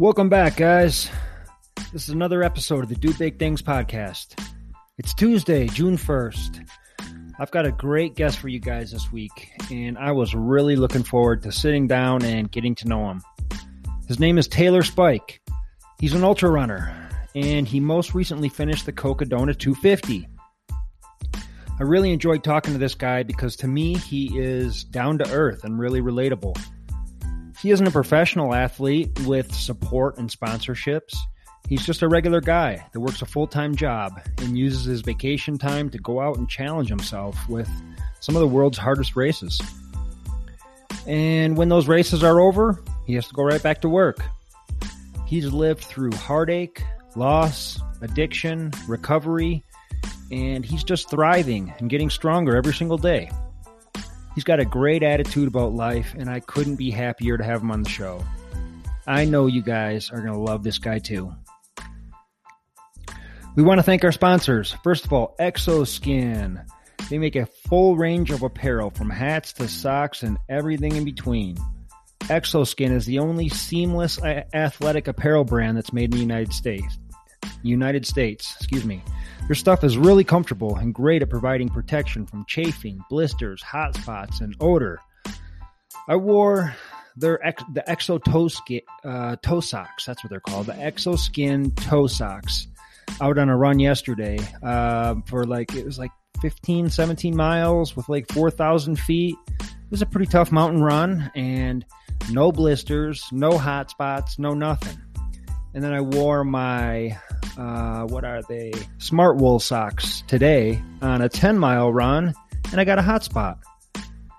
Welcome back, guys. This is another episode of the Do Big Things podcast. It's Tuesday, June 1st. I've got a great guest for you guys this week, and I was really looking forward to sitting down and getting to know him. His name is Taylor Spike. He's an ultra runner, and he most recently finished the Coca Cocodona 250. I really enjoyed talking to this guy because to me, he is down to earth and really relatable. He isn't a professional athlete with support and sponsorships. He's just a regular guy that works a full time job and uses his vacation time to go out and challenge himself with some of the world's hardest races. And when those races are over, he has to go right back to work. He's lived through heartache, loss, addiction, recovery, and he's just thriving and getting stronger every single day. He's got a great attitude about life, and I couldn't be happier to have him on the show. I know you guys are going to love this guy too. We want to thank our sponsors. First of all, Xoskin. They make a full range of apparel from hats to socks and everything in between. Xoskin is the only seamless uh, athletic apparel brand that's made in the United States. United States, excuse me. Their stuff is really comfortable and great at providing protection from chafing, blisters, hot spots, and odor. I wore their ex, the Exo toe, uh, toe socks. That's what they're called. The Xoskin toe socks. Out on a run yesterday uh, for like it was like 15, 17 miles with like 4,000 feet. It was a pretty tough mountain run and no blisters, no hot spots, no nothing. And then I wore my, uh, what are they? Smartwool socks today on a 10 mile run, and I got a hot spot.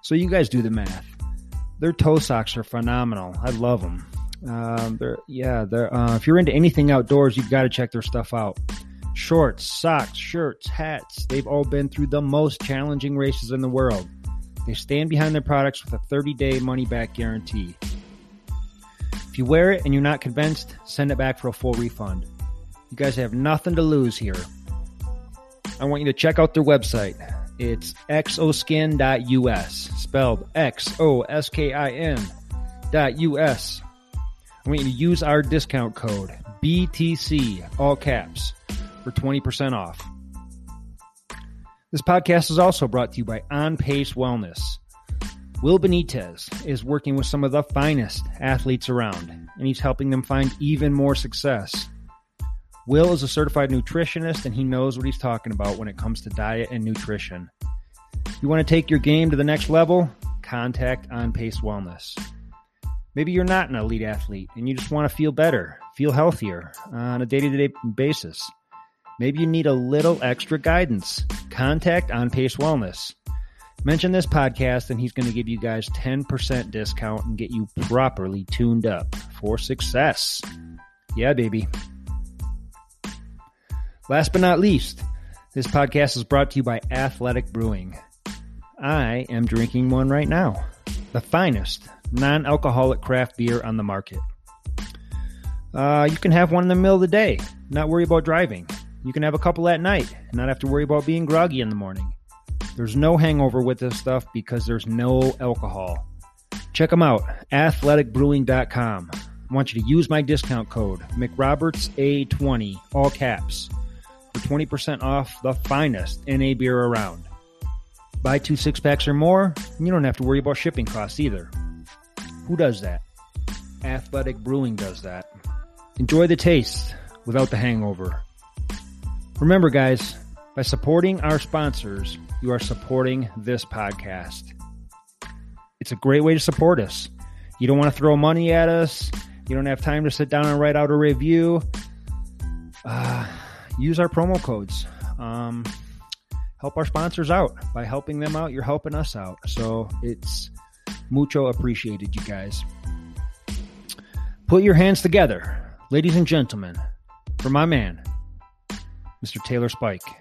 So you guys do the math. Their toe socks are phenomenal. I love them. Um, they're, yeah, they're, uh, if you're into anything outdoors, you've got to check their stuff out. Shorts, socks, shirts, hats, they've all been through the most challenging races in the world. They stand behind their products with a 30 day money back guarantee. If you wear it and you're not convinced, send it back for a full refund. You guys have nothing to lose here. I want you to check out their website. It's xoskin.us, spelled X O S K I N dot US. I want you to use our discount code BTC, all caps, for 20% off. This podcast is also brought to you by On Pace Wellness. Will Benitez is working with some of the finest athletes around, and he's helping them find even more success. Will is a certified nutritionist, and he knows what he's talking about when it comes to diet and nutrition. You want to take your game to the next level? Contact On Pace Wellness. Maybe you're not an elite athlete and you just want to feel better, feel healthier on a day to day basis. Maybe you need a little extra guidance. Contact On Pace Wellness. Mention this podcast, and he's going to give you guys 10% discount and get you properly tuned up for success. Yeah, baby. Last but not least, this podcast is brought to you by Athletic Brewing. I am drinking one right now, the finest non alcoholic craft beer on the market. Uh, you can have one in the middle of the day, not worry about driving. You can have a couple at night, not have to worry about being groggy in the morning. There's no hangover with this stuff because there's no alcohol. Check them out, athleticbrewing.com. I want you to use my discount code, McRobertsA20, all caps, 20% off the finest NA beer around. Buy two six packs or more, and you don't have to worry about shipping costs either. Who does that? Athletic Brewing does that. Enjoy the taste without the hangover. Remember, guys, by supporting our sponsors, you are supporting this podcast. It's a great way to support us. You don't want to throw money at us. You don't have time to sit down and write out a review. Uh, use our promo codes. Um, help our sponsors out. By helping them out, you're helping us out. So it's mucho appreciated, you guys. Put your hands together, ladies and gentlemen, for my man, Mr. Taylor Spike.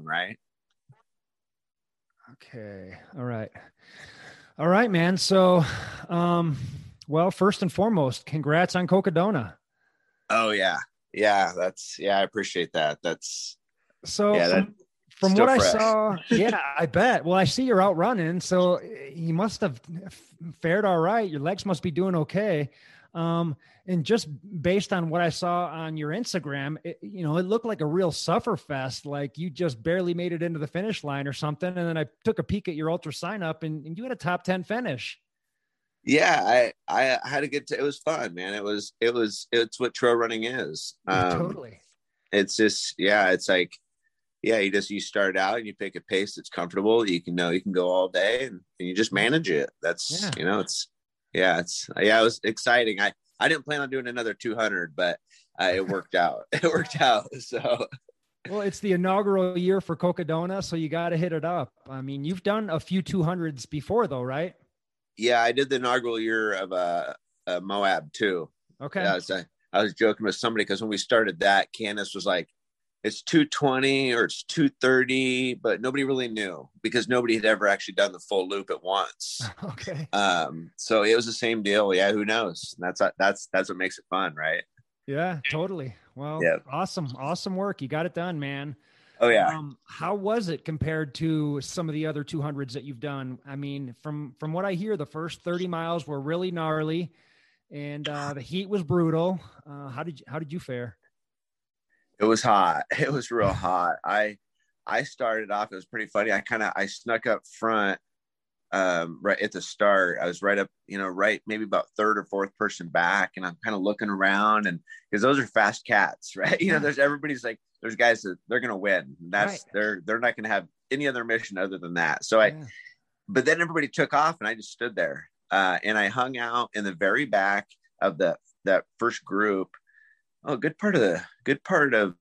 Right? Okay. All right. All right, man. So, um, well, first and foremost, congrats on Cocodona. Oh yeah. Yeah. That's, yeah, I appreciate that. That's, so yeah, from, from what fresh. I saw, yeah, I bet. Well, I see you're out running, so you must have fared all right. Your legs must be doing okay. Um, and just based on what I saw on your Instagram, it, you know, it looked like a real suffer fest. Like you just barely made it into the finish line or something. And then I took a peek at your UltraSignup and, and you had a top 10 finish. Yeah, I, I had a good, t- it was fun, man. It was, it was, it's what trail running is. Um, totally. It's just, yeah, it's like, yeah, you just, you start out and you pick a pace that's comfortable. You can know you can go all day and, and you just manage it. That's, yeah. you know, it's, yeah, it's, yeah, it was exciting. I, I didn't plan on doing another 200, but uh, it worked out. It worked out. So, well, it's the inaugural year for Cocodona, so you got to hit it up. I mean, you've done a few 200s before, though, right? Yeah, I did the inaugural year of uh, uh Moab too. Okay. Yeah, I was, I was joking with somebody because when we started that, Candice was like, it's 220 or it's 230 but nobody really knew because nobody had ever actually done the full loop at once. Okay. Um so it was the same deal. Yeah who knows? That's that's that's what makes it fun right? Yeah totally. Well yeah. awesome awesome work. You got it done man. Oh yeah. Um, how was it compared to some of the other 200s that you've done? I mean from from what i hear the first 30 miles were really gnarly and uh the heat was brutal. Uh how did you how did you fare it was hot. It was real hot. I I started off. It was pretty funny. I kind of I snuck up front um, right at the start. I was right up, you know, right maybe about third or fourth person back, and I'm kind of looking around, and because those are fast cats, right? You know, there's everybody's like, there's guys that they're gonna win. That's right. they're they're not gonna have any other mission other than that. So I, yeah. but then everybody took off, and I just stood there, uh, and I hung out in the very back of the that first group oh, good part of the good part of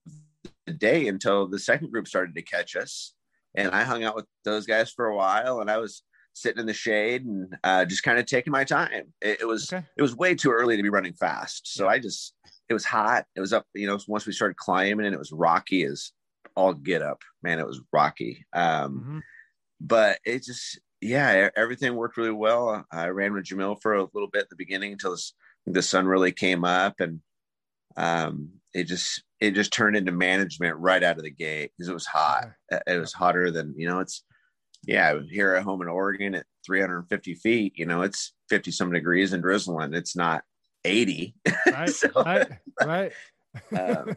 the day until the second group started to catch us. And I hung out with those guys for a while, and I was sitting in the shade and uh, just kind of taking my time. It, it was okay. it was way too early to be running fast, so I just it was hot. It was up, you know. Once we started climbing, and it was rocky as all get up. Man, it was rocky. Um, mm-hmm. But it just yeah, everything worked really well. I ran with Jamil for a little bit at the beginning until the sun really came up, and um, it just it just turned into management right out of the gate because it was hot. It was hotter than you know. It's yeah, here at home in Oregon at 350 feet, you know, it's 50 some degrees and drizzling. It's not 80. Right. so, right. Right. um,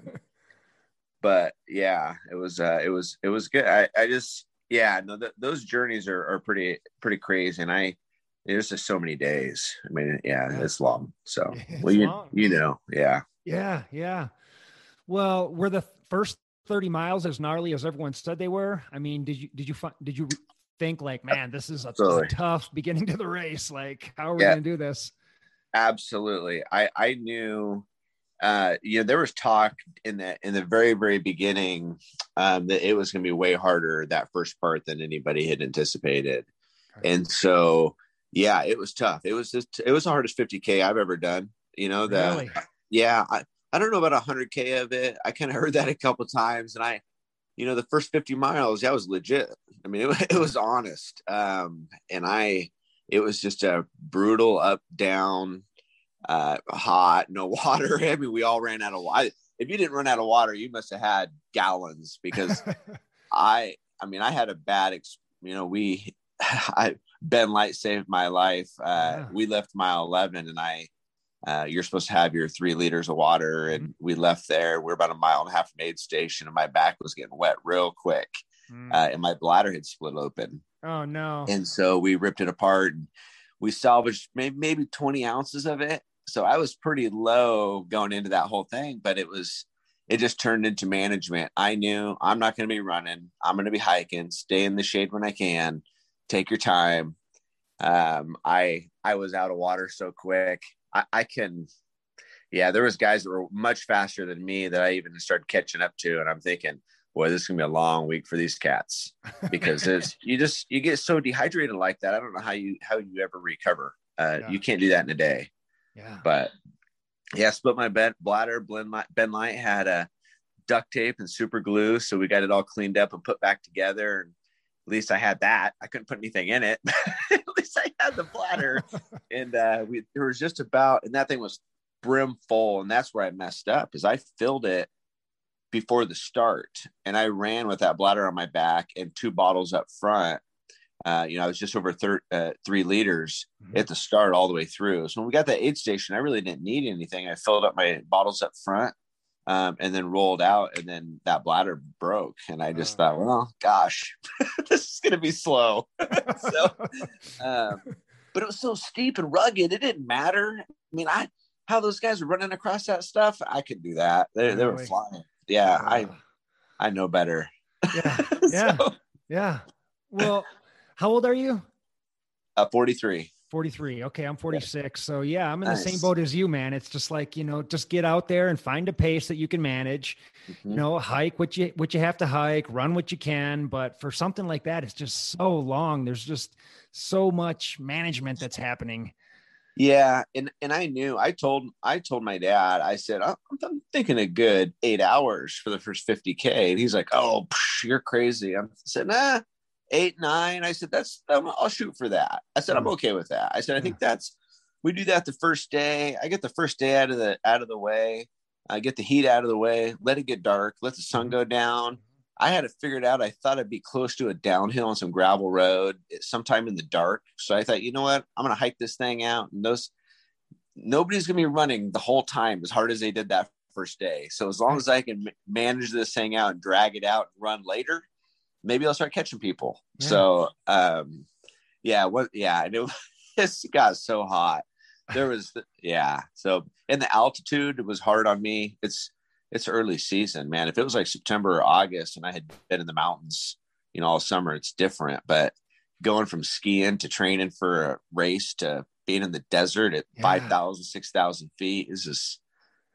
but yeah, it was uh, it was it was good. I, I just yeah, no, th- those journeys are, are pretty pretty crazy, and I there's just so many days. I mean, yeah, yeah. it's long. So it's well, you long. you know, yeah. Yeah, yeah. Well, were the first 30 miles as gnarly as everyone said they were? I mean, did you did you did you think like, man, this is a, a tough beginning to the race? Like, how are we yeah. going to do this? Absolutely. I I knew uh you know there was talk in the in the very very beginning um that it was going to be way harder that first part than anybody had anticipated. And so yeah, it was tough. It was just it was the hardest 50k I've ever done. You know, the really? Yeah, I, I don't know about 100K of it. I kind of heard that a couple times. And I, you know, the first 50 miles, that was legit. I mean, it, it was honest. Um, and I, it was just a brutal up, down, uh, hot, no water. I mean, we all ran out of water. If you didn't run out of water, you must have had gallons because I, I mean, I had a bad, ex- you know, we, I, Ben Light saved my life. Uh, yeah. We left mile 11 and I, uh, you're supposed to have your three liters of water. And mm-hmm. we left there. We're about a mile and a half from aid station, and my back was getting wet real quick. Mm. Uh, and my bladder had split open. Oh, no. And so we ripped it apart and we salvaged maybe, maybe 20 ounces of it. So I was pretty low going into that whole thing, but it was, it just turned into management. I knew I'm not going to be running. I'm going to be hiking, stay in the shade when I can, take your time. Um, I, I was out of water so quick. I, I can, yeah, there was guys that were much faster than me that I even started catching up to. And I'm thinking, boy, this is gonna be a long week for these cats because it's you just you get so dehydrated like that. I don't know how you how you ever recover. Uh, yeah. You can't do that in a day. Yeah. But yeah, split my bed, bladder. Ben Light, ben Light had a duct tape and super glue, so we got it all cleaned up and put back together. And at least I had that. I couldn't put anything in it. least I had the bladder. and uh, we there was just about, and that thing was brim full, and that's where I messed up. Is I filled it before the start, and I ran with that bladder on my back and two bottles up front. Uh, you know, I was just over thir- uh, three liters mm-hmm. at the start all the way through. So when we got that aid station, I really didn't need anything. I filled up my bottles up front um, and then rolled out and then that bladder broke and i just uh, thought well gosh this is going to be slow. So um, but it was so steep and rugged it didn't matter. I mean i how those guys were running across that stuff i could do that. They, they were flying. Yeah uh, i i know better. Yeah yeah so, yeah well how old are you? Uh, 43 43. Okay, I'm 46. So yeah, I'm in nice. the same boat as you, man. It's just like, you know, just get out there and find a pace that you can manage. Mm-hmm. You know, hike what you what you have to hike, run what you can, but for something like that, it's just so long. There's just so much management that's happening. Yeah, and and I knew. I told I told my dad. I said I'm, I'm thinking a good eight hours for the first 50k, and he's like, "Oh, psh, you're crazy." I'm said, "Nah, eight, nine. I said, that's, I'll shoot for that. I said, I'm mm. okay with that. I said, I think mm. that's, we do that the first day. I get the first day out of the, out of the way. I get the heat out of the way, let it get dark, let the sun mm-hmm. go down. I had it figured out. I thought I'd be close to a downhill on some gravel road sometime in the dark. So I thought, you know what? I'm going to hike this thing out. And those, nobody's going to be running the whole time as hard as they did that first day. So as long as I can manage this thing out and drag it out and run later, maybe I'll start catching people. Yeah. So, um, yeah, what, yeah, I knew this got so hot. There was, yeah. So, and the altitude was hard on me. It's, it's early season, man. If it was like September or August and I had been in the mountains, you know, all summer, it's different. But going from skiing to training for a race to being in the desert at yeah. 5,000, 6,000 feet is just,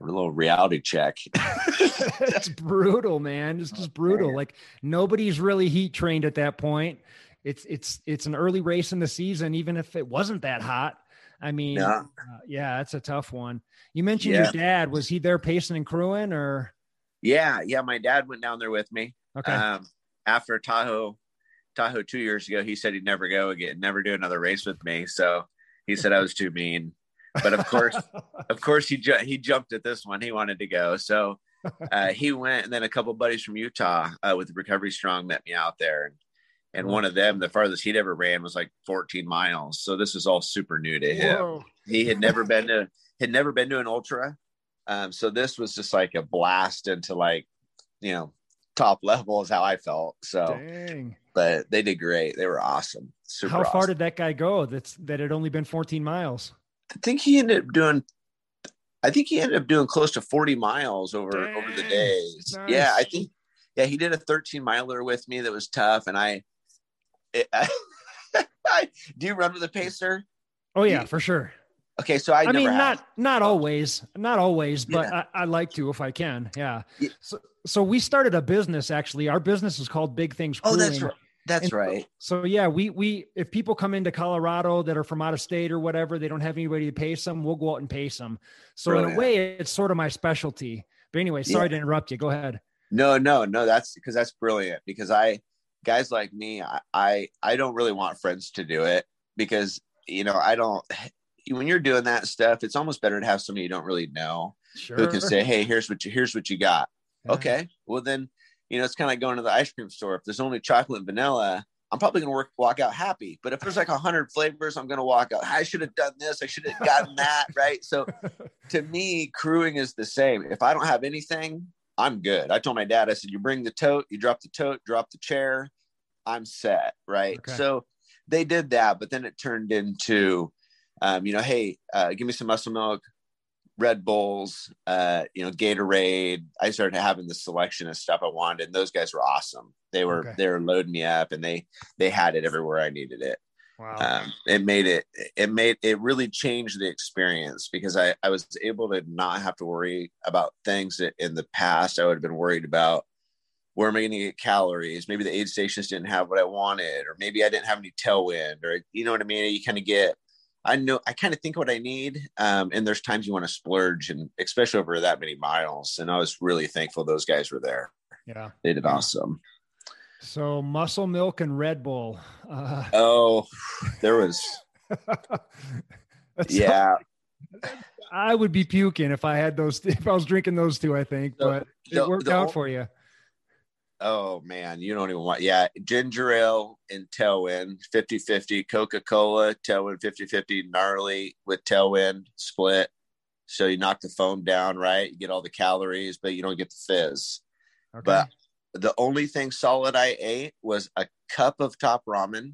a little reality check. it's brutal, man. It's just brutal. Like nobody's really heat trained at that point. It's it's it's an early race in the season, even if it wasn't that hot. I mean, yeah, uh, yeah that's a tough one. You mentioned yeah. your dad. Was he there pacing and crewing, or? Yeah, yeah. My dad went down there with me. Okay. Um, after Tahoe, Tahoe two years ago, he said he'd never go again, never do another race with me. So he said I was too mean but of course, of course, he ju- he jumped at this one. He wanted to go, so uh, he went. And then a couple buddies from Utah uh, with Recovery Strong met me out there, and and one of them, the farthest he'd ever ran was like 14 miles. So this was all super new to him. Whoa. He had never been to had never been to an ultra, um, so this was just like a blast into like you know top level is how I felt. So. Dang but they did great. They were awesome. Super How far awesome. did that guy go? That's that had only been 14 miles. I think he ended up doing I think he ended up doing close to 40 miles over Dang, over the days. Nice. Yeah, I think yeah, he did a 13 miler with me that was tough and I, it, I, I do you run with a pacer? Oh yeah, you, for sure. Okay, so I, I mean, not not always, not always, but yeah. I, I, like to if I can. Yeah. yeah. So, so we started a business. Actually, our business is called Big Things. Crewing. Oh, that's right. That's and right. So, so, yeah, we we if people come into Colorado that are from out of state or whatever, they don't have anybody to pay some, we'll go out and pay them. So in a way, it's sort of my specialty. But anyway, sorry yeah. to interrupt you. Go ahead. No, no, no. That's because that's brilliant. Because I guys like me, I, I I don't really want friends to do it because you know I don't when you're doing that stuff, it's almost better to have somebody you don't really know Sure. who can say, "Hey, here's what you here's what you got." Yeah. Okay, well then, you know, it's kind of like going to the ice cream store. If there's only chocolate and vanilla, I'm probably gonna work walk out happy. But if there's like a hundred flavors, I'm gonna walk out. I should have done this. I should have gotten that. Right. So to me, crewing is the same. If I don't have anything, I'm good. I told my dad, I said, you bring the tote, you drop the tote, drop the chair, I'm set. Right. Okay. So they did that, but then it turned into, um, you know, hey, uh, give me some muscle milk, Red Bulls, uh, you know, Gatorade. I started having the selection of stuff I wanted, and those guys were awesome. They were Okay. they were loading me up, and they they had it everywhere I needed it wow. um, it made it it made it really changed the experience because I, I was able to not have to worry about things that in the past I would have been worried about where am I going to get calories maybe the aid stations didn't have what I wanted or maybe I didn't have any tailwind or you know what I mean you kind of get I know I kind of think what I need um, and there's times you want to splurge and especially over that many miles and I was really thankful those guys were there yeah. they did awesome So muscle milk and Red Bull. Uh, oh there was yeah I would be puking if I had those. If I was drinking those two, I think, So, but it the- worked the out for you. Oh man, you don't even want yeah, ginger ale and tailwind 50-50, Coca-Cola, tailwind 50-50, gnarly with tailwind split. So you knock the foam down, right? You get all the calories, but you don't get the fizz. Okay. But the only thing solid I ate was a cup of top ramen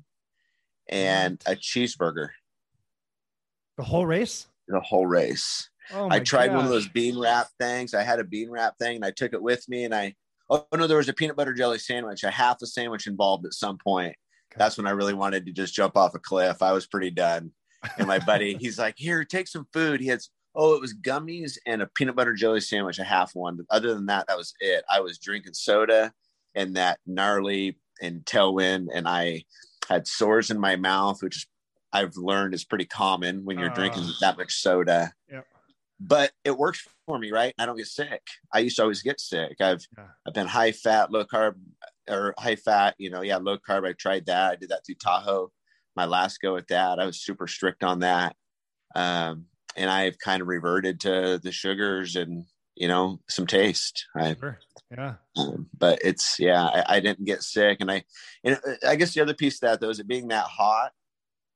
and a cheeseburger the whole race. the whole race. Oh I tried one of those bean wrap things. I had a bean wrap thing and I took it with me and I oh no, there was a peanut butter jelly sandwich, a half a sandwich involved at some point. That's when I really wanted to just jump off a cliff. I was pretty done. And my buddy, he's like, Here, take some food. He had oh, it was gummies and a peanut butter jelly sandwich, a half one. But other than that, that was it. I was drinking soda and that gnarly and tailwind, and I had sores in my mouth, which I've learned is pretty common when you're drinking Uh. that much soda Yep. But it works for me, right? I don't get sick. I used to always get sick. I've Yeah. I've been high fat, low carb, or high fat. You know, yeah, low carb. I tried that. I did that through Tahoe. My last go at that, I was super strict on that, um, and I've kind of reverted to the sugars and you know some taste. I Sure. Yeah. um, but it's yeah, I, I didn't get sick, and I, and I guess the other piece of that though is it being that hot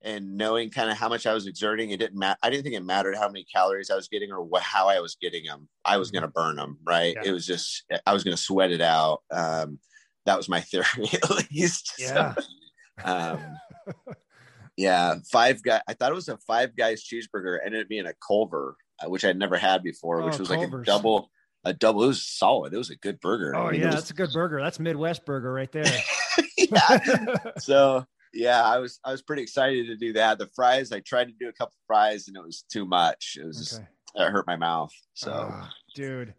and knowing kind of how much I was exerting. It didn't matter. I didn't think it mattered how many calories I was getting or what, how I was getting them. I was going to burn them, right? Yeah. It was just I was going to sweat it out. Um, that was my theory, at least. So, Yeah. um, yeah, five guy. I thought it was a five guys cheeseburger. It ended up being a Culver, uh, which I'd never had before, which Oh, was like a double. A double. It was solid. It was a good burger. Oh I mean, yeah, was- that's a good burger. That's Midwest burger right there. yeah. so yeah, I was I was pretty excited to do that. The fries, I tried to do a couple fries and it was too much. It was just it hurt my mouth. So, Ah, dude.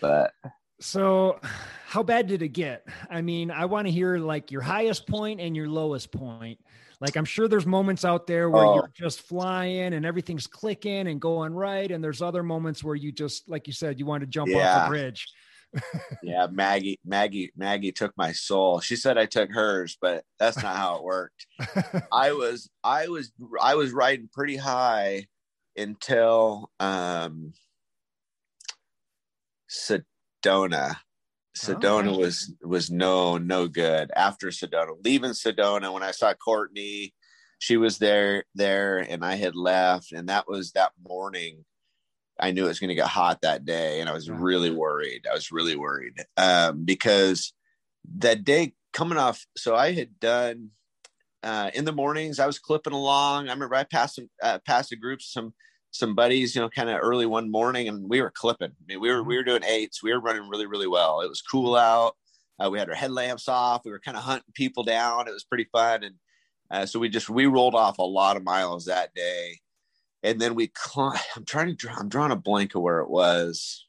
but So, how bad did it get? I mean, I want to hear like your highest point and your lowest point. Like, I'm sure there's moments out there where Oh. you're just flying and everything's clicking and going right, and there's other moments where you just, like you said, you want to jump off the bridge. Yeah, Maggie, Maggie, Maggie took my soul. She said I took hers, but that's not how it worked. I was I was I was riding pretty high until um Sedona. Sedona Okay. was was no no good after Sedona. Leaving Sedona when I saw Courtney, she was there there and I had left and that was that morning. I knew it was going to get hot that day and I was really worried. I was really worried um because that day coming off so I had done uh, in the mornings, I was clipping along. I remember I passed some, uh, passed a group, some, some buddies, you know, kind of early one morning, and we were clipping. I mean, we were we were doing eights. We were running really really well. It was cool out. Uh, we had our headlamps off. We were kind of hunting people down. It was pretty fun, and uh, so we just we rolled off a lot of miles that day, and then we climbed. I'm trying to draw. I'm drawing a blank of where it was.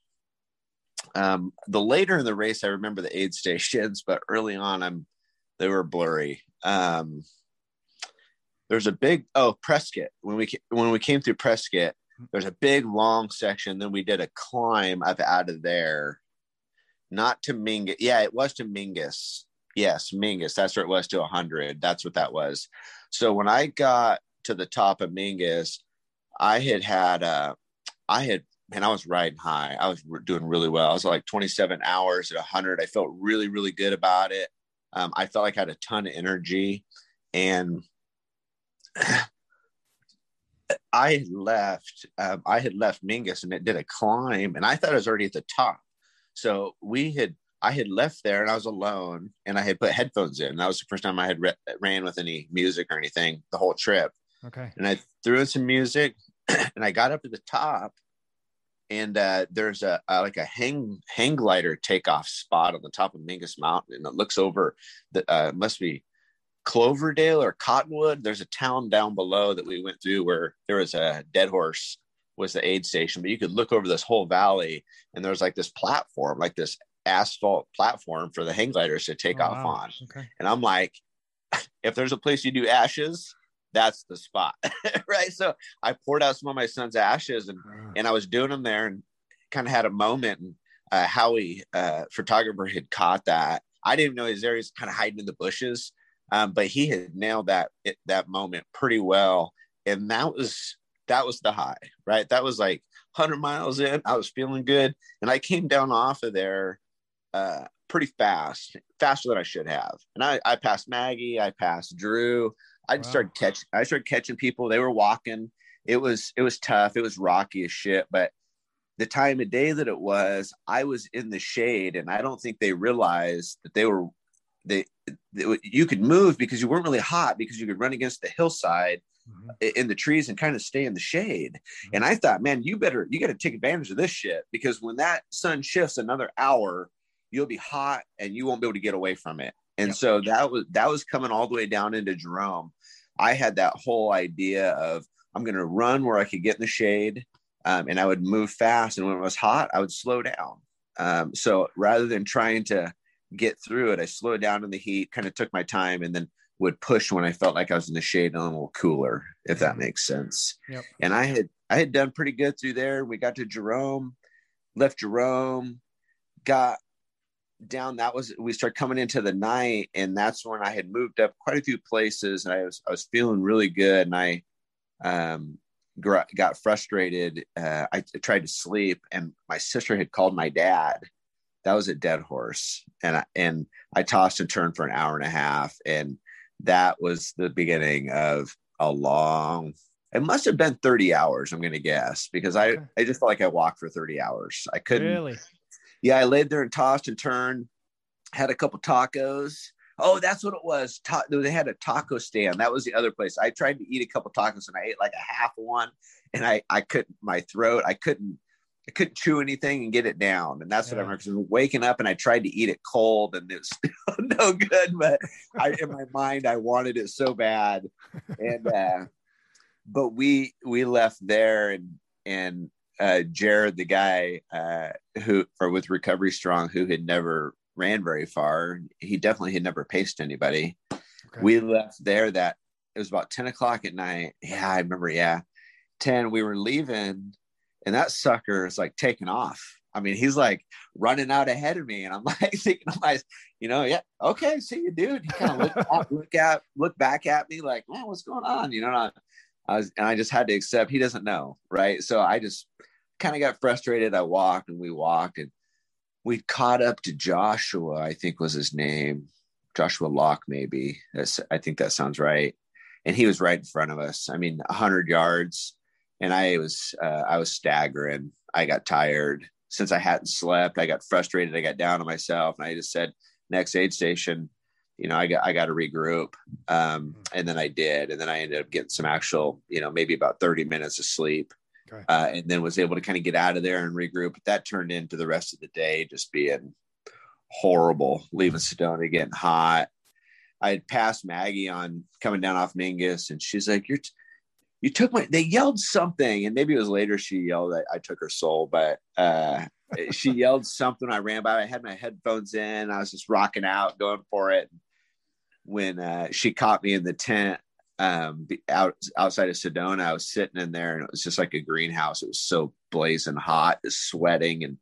Um, the later in the race, I remember the aid stations, but early on, I'm they were blurry. Um, there's a big oh Prescott when we when we came through Prescott. There's a big long section. Then we did a climb up out of there, not to Mingus. Yeah, it was to Mingus. Yes, Mingus. That's where it was to 100. That's what that was. So when I got to the top of Mingus, I had had, uh, I had, man, I was riding high. I was doing really well. I was like 27 hours at 100. I felt really, really good about it. Um, I felt like I had a ton of energy, and I had left. Um, I had left Mingus, and it did a climb, and I thought I was already at the top. So we had I had left there and I was alone and I had put headphones in. That was the first time I had re- ran with any music or anything the whole trip. Okay. And I threw in some music and I got up to the top and uh, there's a, a, like a hang hang glider takeoff spot on the top of Mingus Mountain and it looks over the uh, must be Cloverdale or Cottonwood. There's a town down below that we went through where there was a dead horse was the aid station, but you could look over this whole valley and there was like this platform, like this asphalt platform for the hang gliders to take oh, off wow. on. Okay. And I'm like, if there's a place you do ashes, that's the spot. right. So I poured out some of my son's ashes and, and I was doing them there and kind of had a moment. And uh, Howie, uh, photographer, had caught that. I didn't know his area was kind of hiding in the bushes, um, but he had nailed that it, that moment pretty well. And that was that was the high, right? That was like 100 miles in. I was feeling good, and I came down off of there uh, pretty fast, faster than I should have. And I, I passed Maggie, I passed Drew. I wow. started catching, I started catching people. They were walking. It was, it was tough. It was rocky as shit. But the time of day that it was, I was in the shade, and I don't think they realized that they were, they, they you could move because you weren't really hot because you could run against the hillside mm-hmm. in the trees and kind of stay in the shade. Mm-hmm. And I thought, man, you better, you got to take advantage of this shit because when that sun shifts another hour, you'll be hot and you won't be able to get away from it. And yep. so that was that was coming all the way down into Jerome. I had that whole idea of I'm going to run where I could get in the shade, um, and I would move fast. And when it was hot, I would slow down. Um, so rather than trying to get through it, I slowed down in the heat, kind of took my time, and then would push when I felt like I was in the shade and a little cooler, if that makes sense. Yep. And I had I had done pretty good through there. We got to Jerome, left Jerome, got down that was we started coming into the night and that's when i had moved up quite a few places and i was i was feeling really good and i um got frustrated uh, i tried to sleep and my sister had called my dad. That was a dead horse and I, and i tossed and turned for an hour and a half and that was the beginning of a long it must have been 30 hours i'm going to guess because i i just felt like i walked for 30 hours. I couldn't really yeah, I laid there and tossed and turned, had a couple tacos. Oh, that's what it was. Ta- they had a taco stand. That was the other place. I tried to eat a couple tacos and I ate like a half one, and I I couldn't. My throat. I couldn't. I couldn't chew anything and get it down, and that's yeah. what I remember. Waking up and I tried to eat it cold, and it was no good. But I, in my mind, I wanted it so bad, and uh, but we we left there, and and uh, Jared, the guy uh, who, or with Recovery Strong, who had never ran very far, he definitely had never paced anybody. Okay. We left there that it was about 10 o'clock at night. Yeah, I remember. Yeah. 10, we were leaving, and that sucker is like taking off. I mean, he's like running out ahead of me, and I'm like thinking, my, you know, yeah, okay, see you, dude. He kind of look, look at, look back at me, like, man, what's going on? You know, I, I was, and I just had to accept he doesn't know, right? So I just kind of got frustrated. I walked and we walked and we caught up to Joshua, I think was his name. Joshua Locke, maybe. That's I think that sounds right. And he was right in front of us. I mean, hundred yards. And I was uh, I was staggering. I got tired. Since I hadn't slept, I got frustrated. I got down on myself and I just said, next aid station, you know, I got I got to regroup. Um, and then I did. And then I ended up getting some actual, you know, maybe about 30 minutes of sleep okay. uh, and then was able to kind of get out of there and regroup. But that turned into the rest of the day just being horrible, leaving Sedona, getting hot. I had passed Maggie on coming down off Mingus, and she's like, "You're." T- you took my they yelled something and maybe it was later she yelled I, I took her soul but uh she yelled something i ran by i had my headphones in i was just rocking out going for it when uh she caught me in the tent um, out outside of Sedona. I was sitting in there, and it was just like a greenhouse. It was so blazing hot, sweating, and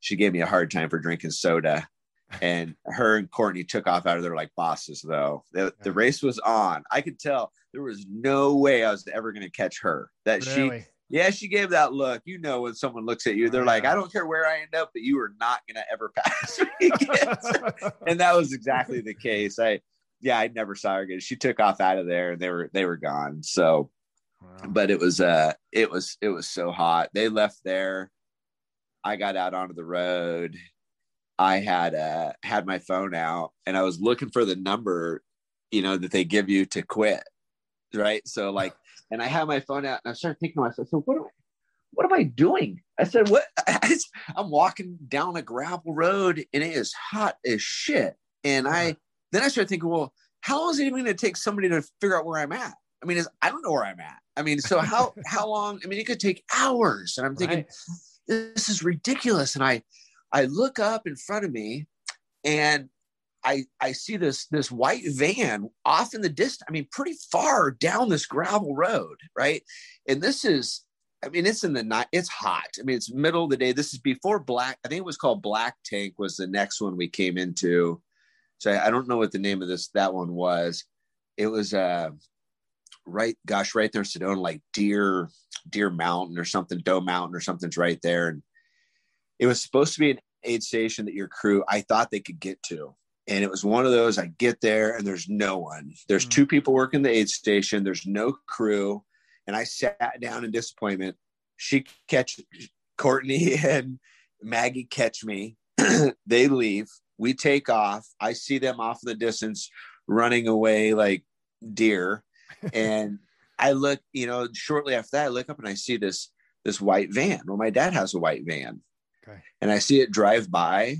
she gave me a hard time for drinking soda. and her and Courtney took off out of there like bosses. Though the, the race was on, I could tell there was no way I was ever going to catch her. That really? she, yeah, she gave that look. You know, when someone looks at you, they're like, "I don't care where I end up, but you are not going to ever pass me." and that was exactly the case. I, yeah, I never saw her again. She took off out of there, and they were they were gone. So, wow. but it was uh, it was it was so hot. They left there. I got out onto the road I had uh, had my phone out and I was looking for the number, you know, that they give you to quit, right? So like, and I had my phone out and I started thinking to myself, so what am I, what am I doing? I said, what? I'm walking down a gravel road and it is hot as shit. And I then I started thinking, well, how long is it even going to take somebody to figure out where I'm at? I mean, is I don't know where I'm at. I mean, so how how long? I mean, it could take hours. And I'm thinking, right. this is ridiculous. And I I look up in front of me and I I see this this white van off in the distance. I mean, pretty far down this gravel road, right? And this is, I mean, it's in the night. It's hot. I mean, it's middle of the day. This is before Black. I think it was called Black Tank. Was the next one we came into. So I, I don't know what the name of this that one was. It was uh right, gosh, right there, Sedona, like Deer Deer Mountain or something, Doe Mountain or something's right there, and it was supposed to be an aid station that your crew I thought they could get to. And it was one of those I get there and there's no one. There's mm. two people working the aid station, there's no crew. And I sat down in disappointment. She catch Courtney and Maggie catch me. they leave. We take off. I see them off in the distance running away like deer. and I look, you know, shortly after that, I look up and I see this this white van. Well, my dad has a white van. Okay. And I see it drive by,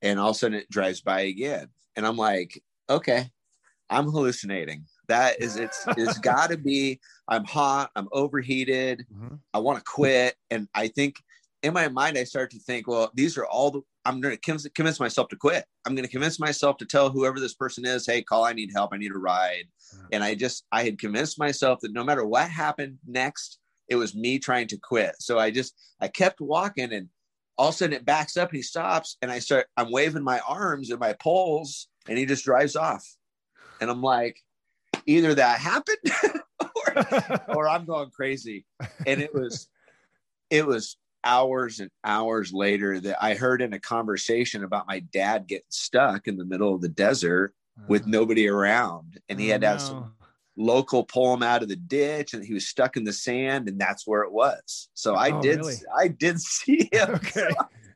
and all of a sudden it drives by again. And I'm like, okay, I'm hallucinating. That is, it's, it's got to be, I'm hot, I'm overheated, mm-hmm. I want to quit. And I think in my mind, I start to think, well, these are all the, I'm going to convince myself to quit. I'm going to convince myself to tell whoever this person is, hey, call, I need help, I need a ride. Mm-hmm. And I just, I had convinced myself that no matter what happened next, it was me trying to quit. So I just, I kept walking and all of a sudden it backs up and he stops and I start I'm waving my arms and my poles and he just drives off. And I'm like, either that happened or, or I'm going crazy. And it was it was hours and hours later that I heard in a conversation about my dad getting stuck in the middle of the desert with uh-huh. nobody around and he had to have some local pull him out of the ditch and he was stuck in the sand and that's where it was. So i oh, did really? i did see him. Okay.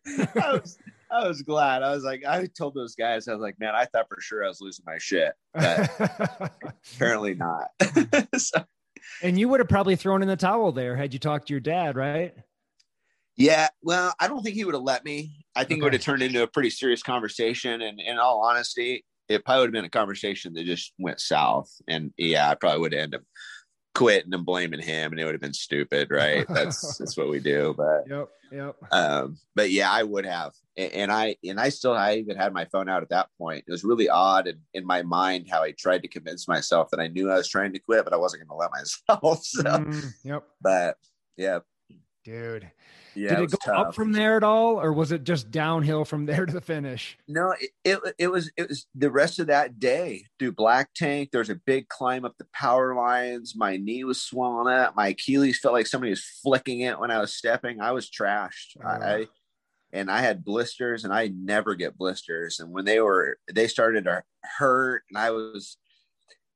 So I, was, I was glad. I was like i told those guys i was like man i thought for sure i was losing my shit but apparently not. So, and you would have probably thrown in the towel there had you talked to your dad right yeah well i don't think he would have let me i think okay. it would have turned into a pretty serious conversation and in all honesty it probably would have been a conversation that just went south. And yeah, I probably would end up quitting and blaming him and it would have been stupid, right? That's that's what we do. But yep, yep. Um, but yeah, I would have. And I and I still I even had my phone out at that point. It was really odd in, in my mind how I tried to convince myself that I knew I was trying to quit, but I wasn't gonna let myself. So mm, yep. But yeah. Dude. Yeah, Did it, it go tough. up from there at all, or was it just downhill from there to the finish? No, it, it, it was it was the rest of that day. Do black tank. There's a big climb up the power lines. My knee was swollen up. My Achilles felt like somebody was flicking it when I was stepping. I was trashed. Oh. I and I had blisters, and I never get blisters. And when they were they started to hurt, and I was,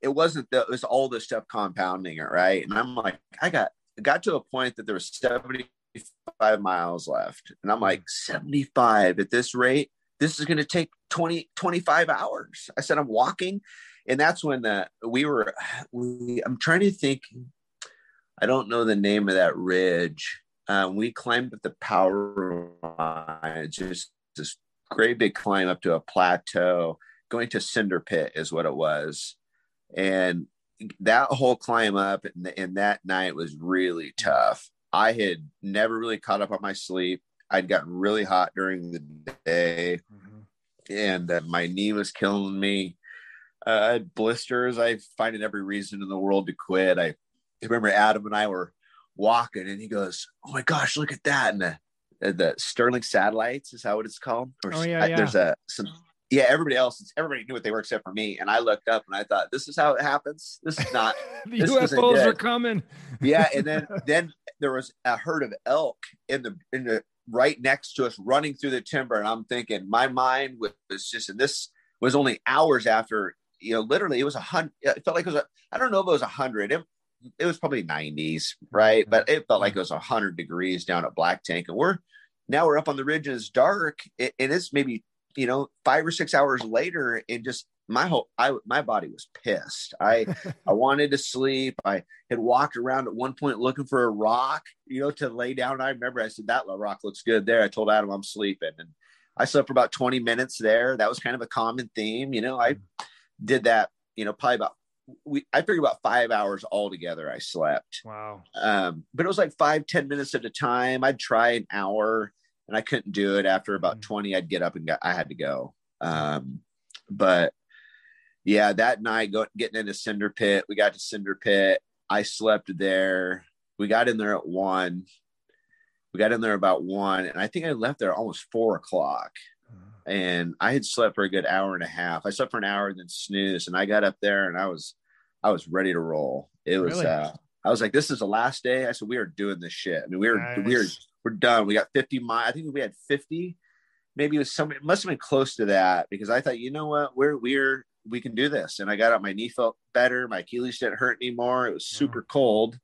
it wasn't that it was all the stuff compounding it, right? And I'm like, I got got to a point that there was 70 75 miles left. And I'm like, 75 at this rate, this is going to take 20, 25 hours. I said, I'm walking. And that's when the, we were, we, I'm trying to think, I don't know the name of that ridge. Um, we climbed up the power line, just this great big climb up to a plateau, going to Cinder Pit is what it was. And that whole climb up and, and that night was really tough I had never really caught up on my sleep. I'd gotten really hot during the day, mm-hmm. and uh, my knee was killing me. Uh, I had blisters. I finding every reason in the world to quit. I remember Adam and I were walking, and he goes, "Oh my gosh, look at that!" And the uh, the Starlink satellites is how what it's called? Or, oh yeah, yeah. There's a some yeah, everybody else, everybody knew what they were except for me. And I looked up and I thought, this is how it happens. This is not the UFOs are coming. yeah, and then then there was a herd of elk in the in the right next to us running through the timber, and I'm thinking, my mind was just, and this was only hours after, you know, literally it was a hundred. It felt like it was a, I don't know if it was a hundred. It, it was probably 90s, right? But it felt like it was a hundred degrees down at Black Tank, and we're now we're up on the ridge and it's dark, and it's maybe you know, five or six hours later, and just my whole I my body was pissed. I I wanted to sleep. I had walked around at one point looking for a rock, you know, to lay down. I remember I said that rock looks good there. I told Adam I'm sleeping, and I slept for about 20 minutes there. That was kind of a common theme, you know. I did that, you know, probably about we I figured about five hours altogether. I slept. Wow. Um, but it was like five ten minutes at a time. I'd try an hour and I couldn't do it. After about mm. 20, I'd get up and got, I had to go. Um, but yeah, that night, go, getting into Cinder Pit, we got to Cinder Pit. I slept there. We got in there at one. We got in there about one, and I think I left there almost four o'clock. And I had slept for a good hour and a half. I slept for an hour and then snooze, and I got up there and I was, I was ready to roll. It was, really? uh, I was like, "This is the last day." I said, "We are doing this shit." I mean, we were, nice. we were we're done. We got 50 miles. I think we had 50. Maybe it was some, it must have been close to that because I thought, you know what, we're, we're, we can do this. And I got up, my knee felt better. My Achilles didn't hurt anymore. It was super cold,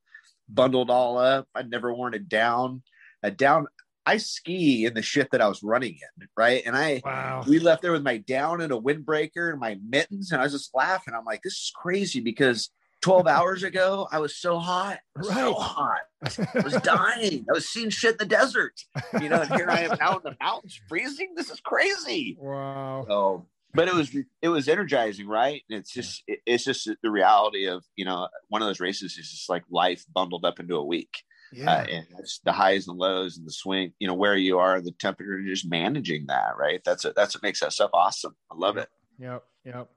bundled all up. I'd never worn a down. A down, I ski in the shit that I was running in, right? And I, wow. we left there with my down and a windbreaker and my mittens, and I was just laughing. I'm like, this is crazy because 12 hours ago, I was so hot, right. so hot. I was dying. I was seeing shit in the desert, you know, and here I am out in the mountains freezing. This is crazy. Wow. So, but it was, it was energizing, right? And it's just, it's just the reality of, you know, one of those races is just like life bundled up into a week. Yeah. Uh, and it's the highs and lows and the swing, you know, where you are, the temperature, just managing that, right? That's it. That's what makes that stuff awesome. I love it. Yep. Yep.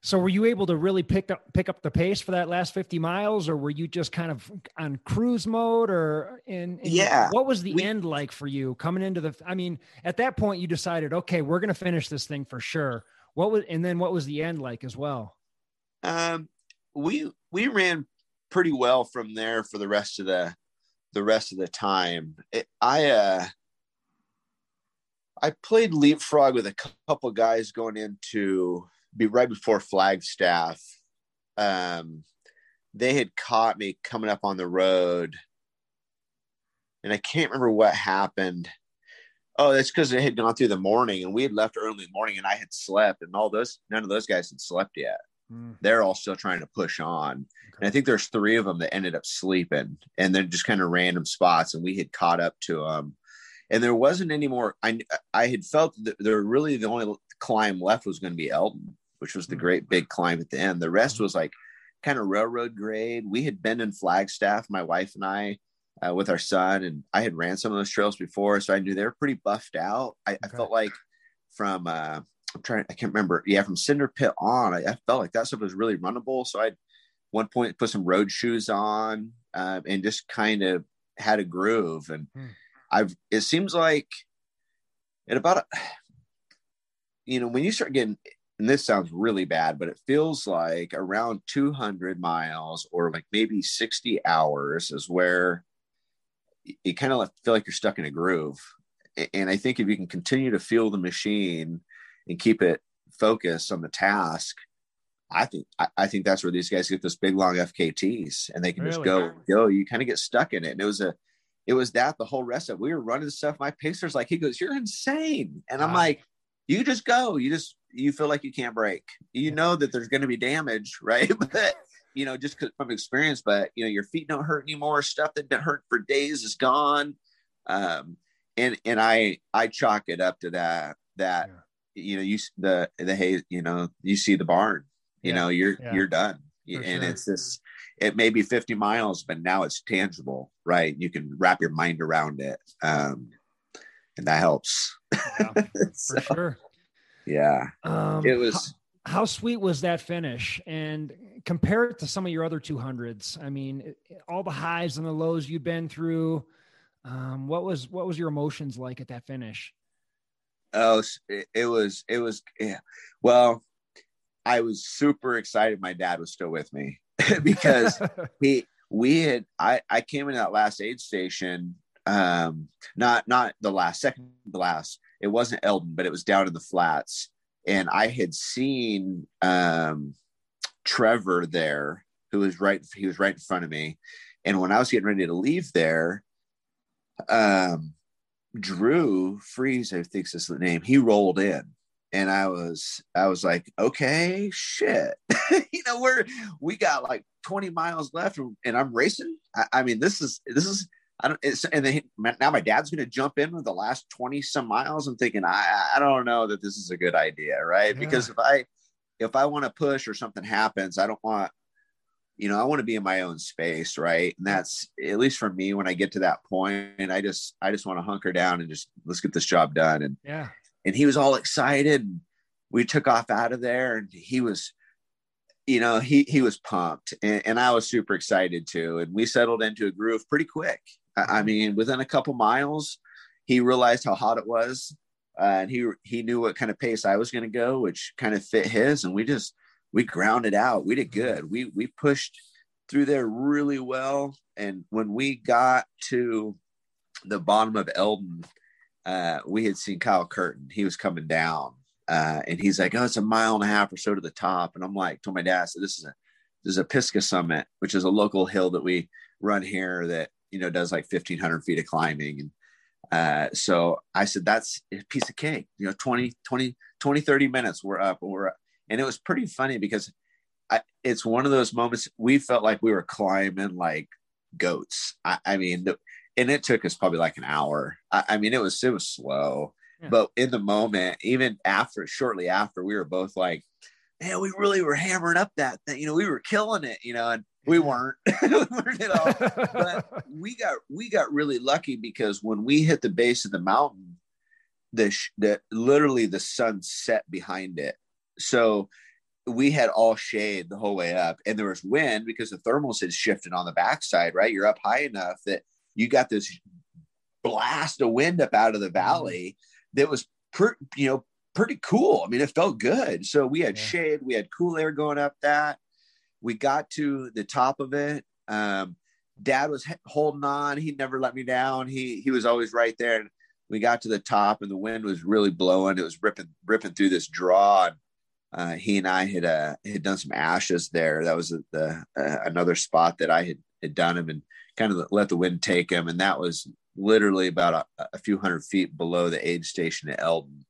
So were you able to really pick up pick up the pace for that last 50 miles or were you just kind of on cruise mode or in, yeah. what was the we, end like for you coming into the I mean at that point you decided okay we're going to finish this thing for sure. What was and then what was the end like as well? Um we we ran pretty well from there for the rest of the the rest of the time. It, I uh I played leapfrog with a couple guys going into be right before Flagstaff. Um, they had caught me coming up on the road, and I can't remember what happened. Oh, that's because it had gone through the morning, and we had left early morning, and I had slept, and all those none of those guys had slept yet. Mm. They're all still trying to push on, okay. and I think there's three of them that ended up sleeping, and they're just kind of random spots, and we had caught up to them, and there wasn't any more. I I had felt that they're really the only climb left was going to be Elden, which was the hmm. great big climb at the end. The rest hmm. was like kind of railroad grade. We had been in Flagstaff, my wife and I, uh, with our son, and I had ran some of those trails before, so I knew they were pretty buffed out. I, okay. I felt like from uh, I'm trying, I can't remember, yeah, from Cinder Pit on, I, I, felt like that stuff was really runnable. So I, one point, put some road shoes on um, and just kind of had a groove. And hmm. I've, it seems like at about a, you know, when you start getting, and this sounds really bad, but it feels like around 200 miles or like maybe 60 hours is where you kind of feel like you're stuck in a groove. And I think if you can continue to feel the machine and keep it focused on the task, I think I, think that's where these guys get this big long FKTs and they can really? just go go. You kind of get stuck in it. And it was a it was that the whole rest of it. We were running stuff. My pacer's like, he goes, You're insane. And I'm ah. like, you just go. You just you feel like you can't break. You know that there's going to be damage, right? but you know, just from experience. But you know, your feet don't hurt anymore. Stuff that didn't hurt for days is gone. Um, and and I I chalk it up to that that yeah. you know you the the hay you know you see the barn. You yeah. know you're yeah. you're done. For and sure. it's this it may be 50 miles but now it's tangible right you can wrap your mind around it um and that helps. Yeah, so, for sure. Yeah. Um, it was. How, how, sweet was that finish? And compare it to some of your other 200s. I mean, all the highs and the lows you've been through. Um, what was what was your emotions like at that finish? Oh, it, it was it was yeah. Well, I was super excited. My dad was still with me because he we had I I came in that last aid station. Um, not not the last second the last. It wasn't Elden, but it was down in the flats, and I had seen um Trevor there, who was right. He was right in front of me, and when I was getting ready to leave there, um, Drew Freeze, I think is the name. He rolled in, and I was, I was like, okay, shit. you know, we're we got like 20 miles left, and I'm racing. I, I mean, this is this is. I don't. It's, and then now my dad's going to jump in with the last 20 some miles. I'm thinking, I I don't know that this is a good idea, right? Yeah. Because if I if I want to push or something happens, I don't want you know, I want to be in my own space, right? And that's at least for me when I get to that point, and I just I just want to hunker down and just let's get this job done. And yeah, and he was all excited. We took off out of there, and he was, you know, he he was pumped, and, and I was super excited too. And we settled into a groove pretty quick. I, I mm-hmm. mean, within a couple miles, he realized how hot it was, uh, and he he knew what kind of pace I was going to go, which kind of fit his, and we just we grounded out. We did good. We we pushed through there really well. And when we got to the bottom of Elden, uh, we had seen Kyle Curtin. He was coming down, uh, and he's like, "Oh, it's a mile and a half or so to the top." And I'm like, told my dad, "So this is a this is a Pisgah Summit, which is a local hill that we run here that you know does like 1,500 feet of climbing." And uh, so I said, "That's a piece of cake. You know, 20, 20, 20, 30 minutes. We're up. We're and it was pretty funny because I, it's one of those moments we felt like we were climbing like goats. I, I mean, the, and it took us probably like an hour. I, I mean, it was it was slow, yeah. but in the moment, even after, shortly after, we were both like, "Man, we really were hammering up that thing. You know, we were killing it. You know, and we weren't, we weren't at all. but we got we got really lucky because when we hit the base of the mountain, the the literally the sun set behind it so we had all shade the whole way up, and there was wind because the thermals had shifted on the backside. Right, you're up high enough that you got this blast of wind up out of the mm-hmm. That was, per, you know, pretty cool. I mean, it felt good. So we had yeah. shade, we had cool air going up that. We got to the top of it. Um, Dad was holding on. He never let me down. He he was always right there. And we got to the top, and the wind was really blowing. It was ripping ripping through this draw. And uh, he and I had uh, had done some ashes there. That was the uh, another spot that I had, had done him and kind of let the wind take him. And that was literally about a, a few hundred feet below the aid station at Elden.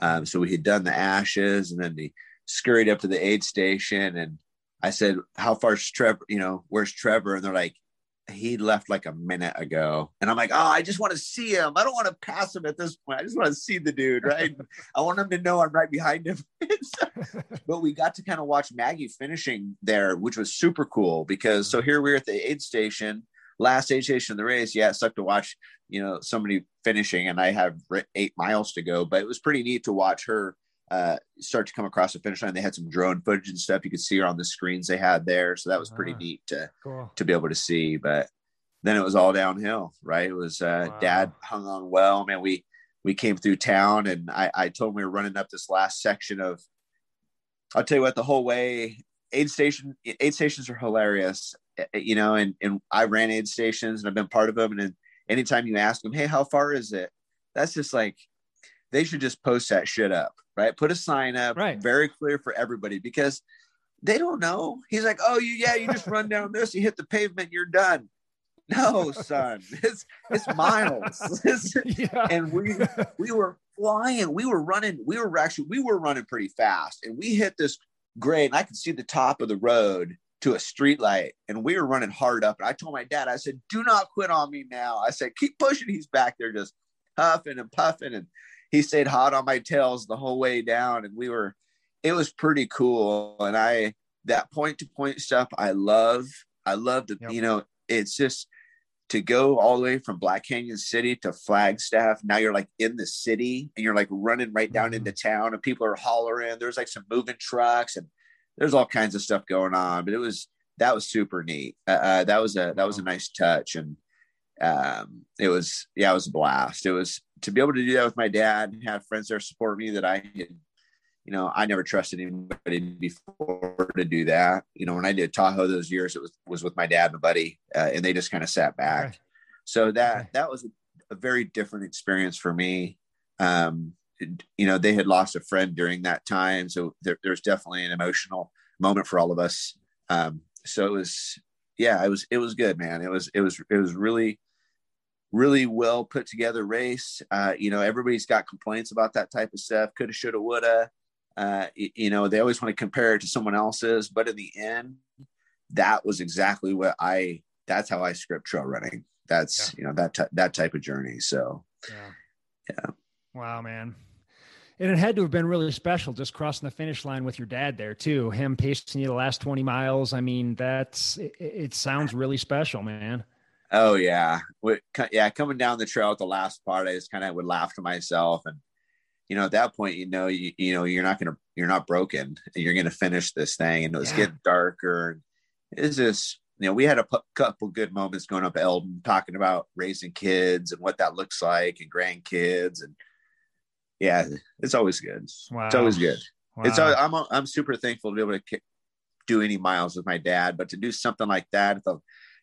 Um, so we had done the ashes and then we scurried up to the aid station and I said, how far's Trevor? You know, where's Trevor? And they're like, he left like a minute ago. And I'm like, oh, I just want to see him. I don't want to pass him at this point. I just want to see the dude, right? I want him to know I'm right behind him. but we got to kind of watch Maggie finishing there, which was super cool because so here we are at the aid station, last aid station of the race. Yeah, it sucked to watch, you know, somebody finishing and I have eight miles to go, but it was pretty neat to watch her uh, start to come across the finish line. They had some drone footage and stuff. You could see her on the screens they had there, so that was pretty ah, neat to cool. to be able to see. But then it was all downhill, right? It was uh, wow. Dad hung on well. Man, we we came through town, and I, I told him we were running up this last section of. I'll tell you what, the whole way aid station aid stations are hilarious, Eh, eh, you know, and and I ran aid stations and I've been part of them, and anytime you ask them, hey, how far is it? That's just like they should just post that shit up right? Put a sign up, right? Very clear for everybody because they don't know. He's like, oh, you yeah, you just run down this, you hit the pavement, you're done. No, son, it's it's miles, yeah. and we we were flying, we were running, we were actually we were running pretty fast, and we hit this grade, and I could see the top of the road to a street light and we were running hard up and i told my dad i said do not quit on me now i said keep pushing he's back there just huffing and puffing and he stayed hot on my tails the whole way down and we were it was pretty cool and i that point to point stuff i love i love the yep. you know it's just to go all the way from black canyon city to flagstaff now you're like in the city and you're like running right down mm-hmm. into town and people are hollering there's like some moving trucks and there's all kinds of stuff going on but it was that was super neat uh, uh, that was a that was a nice touch and um, it was yeah, it was a blast. It was to be able to do that with my dad, and have friends there support me that I had, you know, I never trusted anybody before to do that. You know, when I did Tahoe those years, it was was with my dad and a buddy, uh, and they just kind of sat back. Okay. So that okay. that was a, a, very different experience for me. Um, you know, they had lost a friend during that time, so there, there's definitely an emotional moment for all of us. Um, so it was, yeah, it was it was good, man. It was it was it was really really well put together race. Uh, you know, everybody's got complaints about that type of stuff. Coulda, shoulda, woulda. Uh, you know, they always want to compare it to someone else's, but in the end, that was exactly what I. That's how I script trail running. That's yeah. you know that t- that type of journey. So, yeah. yeah. Wow, man. And it had to have been really special just crossing the finish line with your dad there too. Him pacing you the last 20 miles. I mean, that's it, it sounds really special, man. Oh yeah, yeah. Coming down the trail at the last part, I just kind of would laugh to myself, and you know, at that point, you know, you, you know, you're not gonna, you're not broken, and you're gonna finish this thing. And it was yeah. getting darker, and it's just, you know, we had a p- couple good moments going up Elden, talking about raising kids and what that looks like, and grandkids, and yeah, it's always good. Wow. It's always good. Wow. It's, I'm, I'm super thankful to be able to do any miles with my dad, but to do something like that the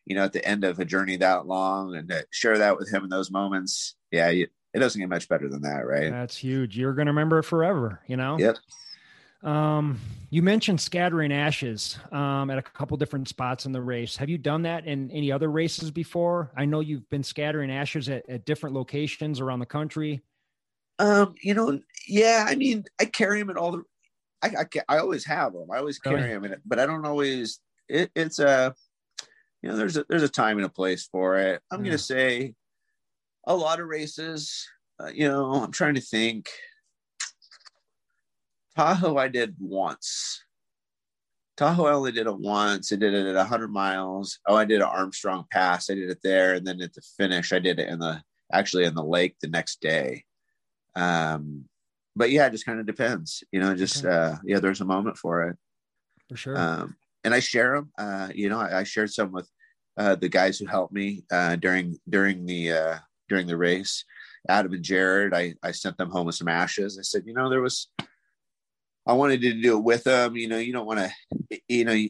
you know, at the end of a journey that long and to share that with him in those moments. Yeah, you, it doesn't get much better than that, right? That's huge. You're going to remember it forever, you know? Yep. Um, you mentioned scattering ashes um, at a couple different spots in the race. Have you done that in any other races before? I know you've been scattering ashes at, at different locations around the country. Um, you know, yeah. I mean, I carry them in all the. I I, I always have them. I always carry really? them in it, but I don't always. It, it's a you know, there's a there's a time and a place for it. I'm yeah. gonna say a lot of races. Uh, you know, I'm trying to think. Tahoe, I did once. Tahoe, I only did it once. I did it at 100 miles. Oh, I did an Armstrong Pass. I did it there, and then at the finish, I did it in the actually in the lake the next day. Um, but yeah, it just kind of depends. You know, just uh, yeah, there's a moment for it. For sure. Um, and I share them. Uh, you know, I, I shared some with uh, the guys who helped me uh, during during the uh, during the race. Adam and Jared, I, I sent them home with some ashes. I said, you know, there was, I wanted to do it with them. You know, you don't want to, you know,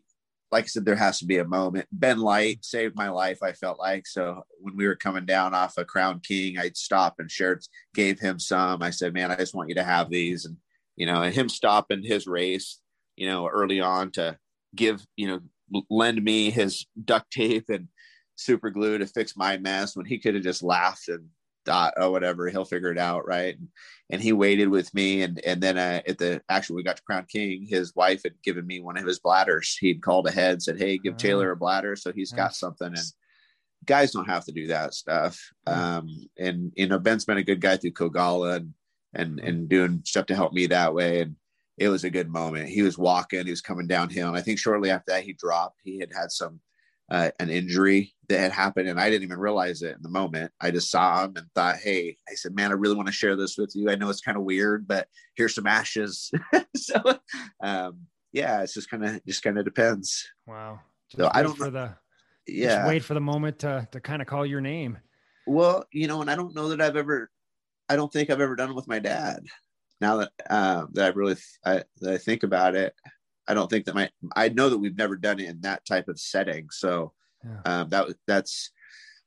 like I said, there has to be a moment. Ben Light saved my life. I felt like so when we were coming down off a of Crown King, I'd stop and shared, gave him some. I said, man, I just want you to have these, and you know, and him stopping his race, you know, early on to give, you know, lend me his duct tape and super glue to fix my mess when he could have just laughed and thought, oh, whatever, he'll figure it out, right? And, and he waited with me, and and then uh, at the actually we got to Crown King, his wife had given me one of his bladders. He'd called ahead, said, hey, give Taylor a bladder, so he's got something. And guys don't have to do that stuff. Um, and you know, Ben's been a good guy through kogala and and and doing stuff to help me that way, and it was a good moment. He was walking, he was coming downhill, and I think shortly after that he dropped. He had had some uh, an injury that had happened, and I didn't even realize it in the moment. I just saw him and thought, "Hey," I said, "Man, I really want to share this with you. I know it's kind of weird, but here's some ashes." so, um, yeah, it's just kind of just kind of depends. Wow. Just so I don't for the yeah wait for the moment to to kind of call your name. Well, you know, and I don't know that I've ever. I don't think I've ever done it with my dad now that uh, that I really I, that I think about it, I don't think that my I know that we've never done it in that type of setting. So yeah. um, that that's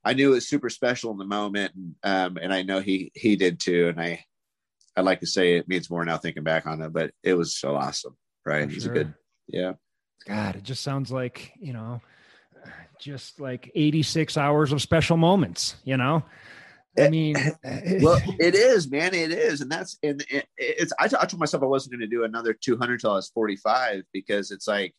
I knew it was super special in the moment, and, um, and I know he he did too. And I I'd like to say it means more now thinking back on it, but it was so awesome, right? it was sure. a good, yeah. God, it just sounds like you know, just like eighty six hours of special moments, you know. I eh, mean, well, it is, man. It is, and that's and it's. I, I told myself I wasn't going to do another 200 till I was 45 because it's like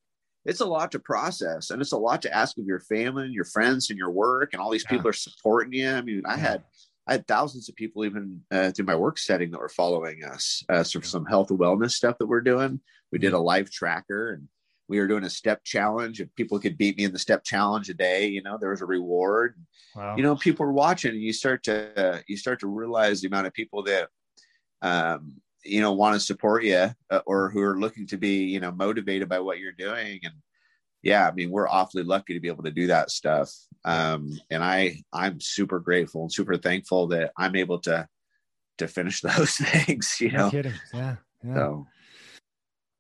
it's a lot to process, and it's a lot to ask of your family and your friends and your work, and all these yeah. people are supporting you. I mean, I yeah. had I had thousands of people even uh, through my work setting that were following us. Uh, so yeah. some health and wellness stuff that we're doing. We did mm-hmm. a life tracker and we were doing a step challenge. If people could beat me in the step challenge a day, you know, there was a reward. Wow. You know, people are watching, and you start to uh, you start to realize the amount of people that um, you know want to support you uh, or who are looking to be you know motivated by what you're doing and yeah, I mean, we're awfully lucky to be able to do that stuff. Um, and I, I'm super grateful and super thankful that I'm able to, to finish those things, you know? No kidding. Yeah. yeah. So,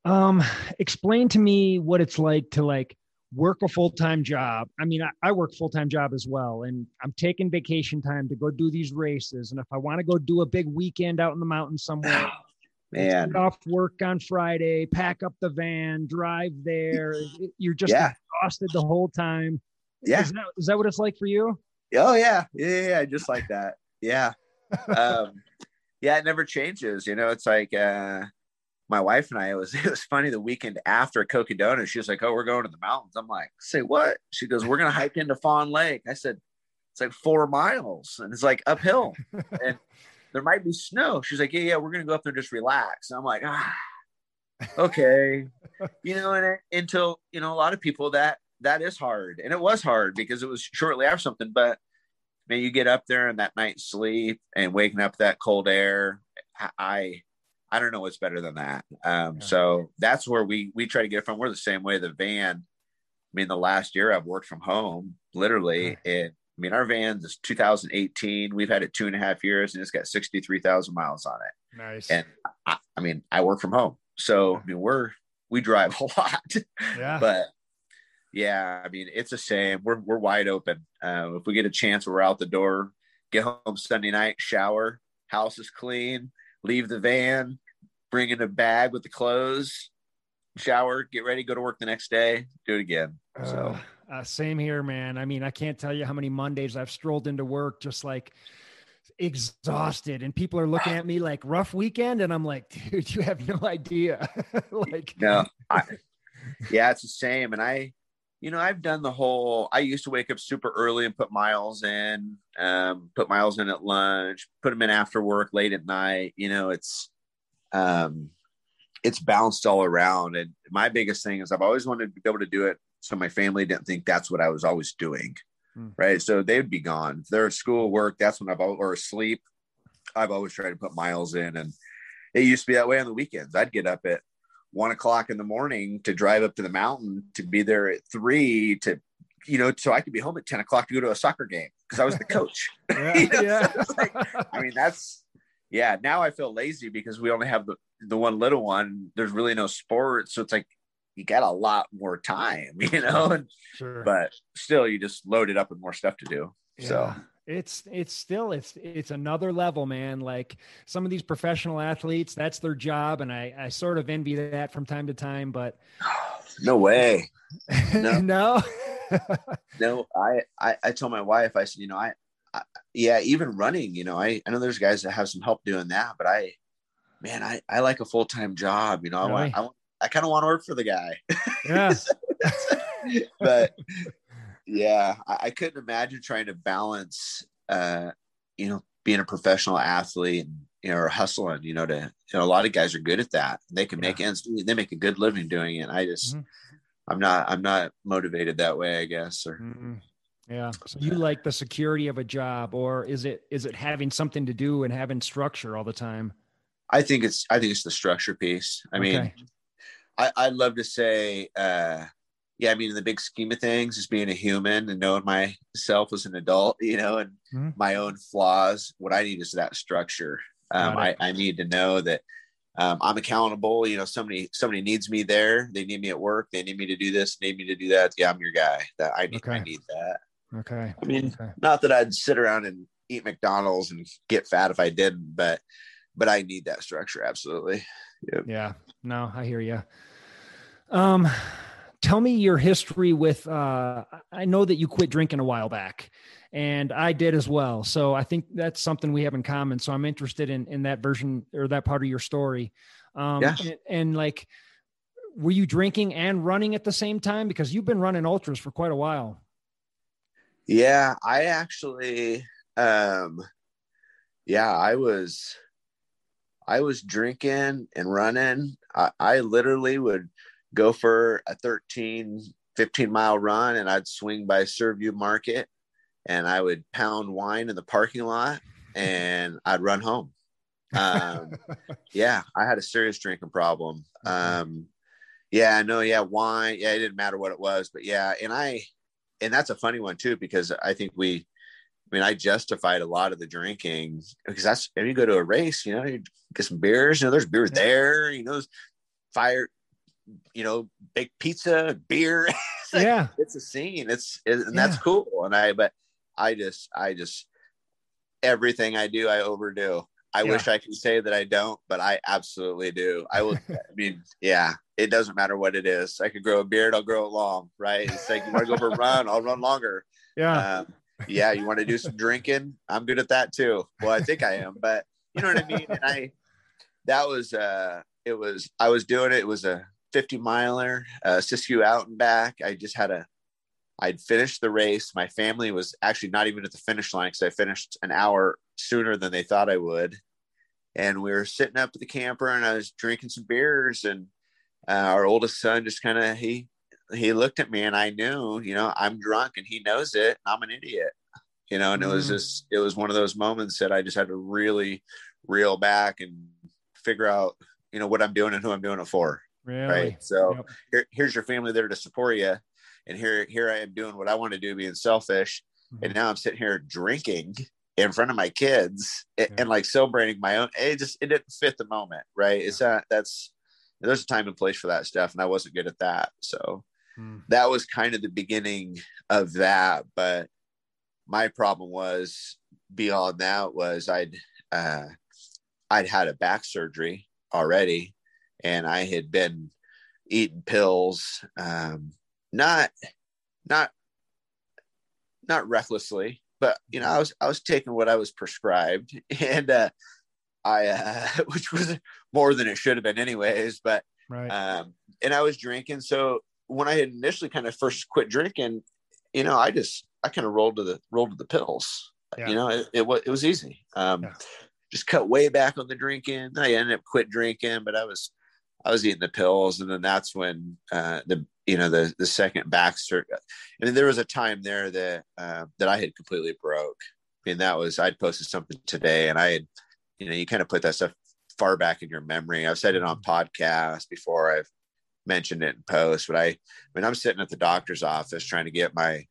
Um, explain to me what it's like to like work a full time job. I mean, I, I work full time job as well, and I'm taking vacation time to go do these races. And if I want to go do a big weekend out in the mountains somewhere, man, off work on Friday, pack up the van, drive there. You're just Yeah. exhausted the whole time. yeah. Is that, is that what it's like for you? Oh yeah. Yeah. Yeah. Just like that. Yeah. um, yeah, it never changes. You know, it's like, uh, my wife and I, it was, it was funny the weekend after Cocodona, she was like, Oh, we're going to the mountains. I'm like, say what? She goes, we're going to hike into Fawn Lake. I said, it's like four miles and it's like uphill and there might be snow. She's like, yeah, yeah, we're going to go up there and just relax. And I'm like, ah, okay. you know, and until, you know, a lot of people that, that is hard. And it was hard because it was shortly after something, but man, you get up there and that night's sleep and waking up that cold air. I, I, don't know what's better than that. Um, Yeah. so that's where we, we try to get it from. We're the same way. The van, I mean, the last year I've worked from home literally. And I mean, our van is 2018. We've had it two and a half years and it's got 63,000 miles on it. Nice. And I, I mean, I work from home. So, I mean, we're, we drive a lot, yeah. but yeah, I mean, it's the same. We're, we're wide open. Uh, if we get a chance, we're out the door, get home Sunday night, shower, house is clean, leave the van, bring in a bag with the clothes, shower, get ready, go to work the next day, do it again. So, Uh, uh, same here, man. I mean, I can't tell you how many Mondays I've strolled into work just like exhausted, and people are looking at me like rough weekend, and I'm like, dude, you have no idea. like, no, I, yeah, it's the same. And I, you know, I've done the whole. I used to wake up super early and put miles in, um, put miles in at lunch, put them in after work, late at night. You know, it's, um, it's bounced all around. And my biggest thing is I've always wanted to be able to do it so my family didn't think that's what I was always doing. Hmm. Right. So they'd be gone. If they're at school, work, that's when I've or asleep. I've always tried to put miles in. And it used to be that way on the weekends. I'd get up at one o'clock in the morning to drive up to the mountain to be there at three to, you know, so I could be home at 10 o'clock to go to a soccer game because I was the coach. yeah, You know, yeah. so like, I mean, that's yeah. Now I feel lazy because we only have the, the one little one. There's really no sport, so it's like you got a lot more time, you know. And, sure. but still, you just load it up with more stuff to do. So Yeah. It's it's still it's it's another level man like some of these professional athletes that's their job and i i sort of envy that from time to time but no way. no, No. No, I, I I told my wife, I said, you know, I, I yeah, even running, you know, I I know there's guys that have some help doing that, but I, man, I I like a full time job. You know, I Really? want I want I kind of want to work for the guy. yeah but yeah, I, I couldn't imagine trying to balance, uh, you know, being a professional athlete and you know, or hustling. You know, to you know, a lot of guys are good at that. They can make ends. They make a good living doing it. I just, Mhm. I'm not, I'm not motivated that way. I guess. Or Mm, yeah so you like the security of a job or is it is it having something to do and having structure all the time I think it's, I think it's the structure piece. I mean, I, I'd love to say, uh, yeah, I mean, in the big scheme of things, just being a human and knowing myself as an adult, you know, and Mhm. my own flaws, what I need is that structure. Um, I. I need to know that um, I'm accountable. You know, somebody somebody needs me there. They need me at work. They need me to do this. Need me to do that. Yeah, I'm your guy. That I need. I need that. okay I mean, okay. not that I'd sit around and eat McDonald's and get fat if I didn't, but but I need that structure absolutely. Yeah, no, I hear you. Um, tell me your history with. Uh, I know that you quit drinking a while back, and I did as well. So I think that's something we have in common. So I'm interested in in that version or that part of your story. Um, Yeah. and, and like, were you drinking and running at the same time? Because you've been running ultras for quite a while. Yeah, I actually um yeah, I was I was drinking and running. I, I literally would go for a 13, 15 mile run and I'd swing by Surview Market and I would pound wine in the parking lot and I'd run home. Um yeah, I had a serious drinking problem. Um Yeah, no, yeah, wine. Yeah, it didn't matter what it was, but yeah, and I, and that's a funny one too because I think we, I mean, I justified a lot of the drinking because that's if you go to a race, you know, you get some beers, you know, there's beer there, you know, fire, you know, big pizza, beer. it's yeah, it's a scene. It's it, and yeah. that's cool. And I, but I just, I just everything I do, I overdo. I yeah. wish I could say that I don't, but I absolutely do. I will. I mean, yeah, it doesn't matter what it is. I could grow a beard, I'll grow it long, right? It's like you want to go for a run, I'll run longer. Yeah. Um, yeah. You want to do some drinking? I'm good at that too. Well, I think I am, but you know what I mean? And I, that was, uh, it was, I was doing it. It was a 50 miler, uh, Siskiyou out and back. I just had a, I'd finished the race. My family was actually not even at the finish line because I finished an hour sooner than they thought I would. And we were sitting up at the camper and I was drinking some beers and uh, our oldest son just kind of, he, he looked at me and I knew, you know, I'm drunk and he knows it. I'm an idiot, you know, and mm. it was mm. just, it was one of those moments that I just had to really reel back and figure out, you know, what I'm doing and who I'm doing it for. Really? Right. So yep. here, here's your family there to support you and here here I am doing what I want to do, being selfish, mm-hmm. and now I'm sitting here drinking in front of my kids yeah. and, and, like celebrating my own. It just it didn't fit the moment, right? Yeah. It's not that's there's a time and place for that stuff, and I wasn't good at that, so mm. that was kind of the beginning of that. But my problem was beyond that was I'd uh, I'd had a back surgery already, and I had been eating pills um, not not not recklessly but you know i was i was taking what i was prescribed and uh i uh which was more than it should have been anyways but right. um and i was drinking. So when i had initially kind of first quit drinking you know i just i kind of rolled to the rolled to the pills. Yeah. you know it, it was it was easy. Um yeah. just cut way back on the drinking. I ended up quit drinking but i was I was eating the pills, and then that's when uh, the you know the the second back surgery. I mean, there was a time there that uh, that I had completely broke. I mean, that was I'd posted something today, and I had you know you kind of put that stuff far back in your memory. I've said it on podcasts before. I've mentioned it in post, but I, I mean, I'm sitting at the doctor's office trying to get my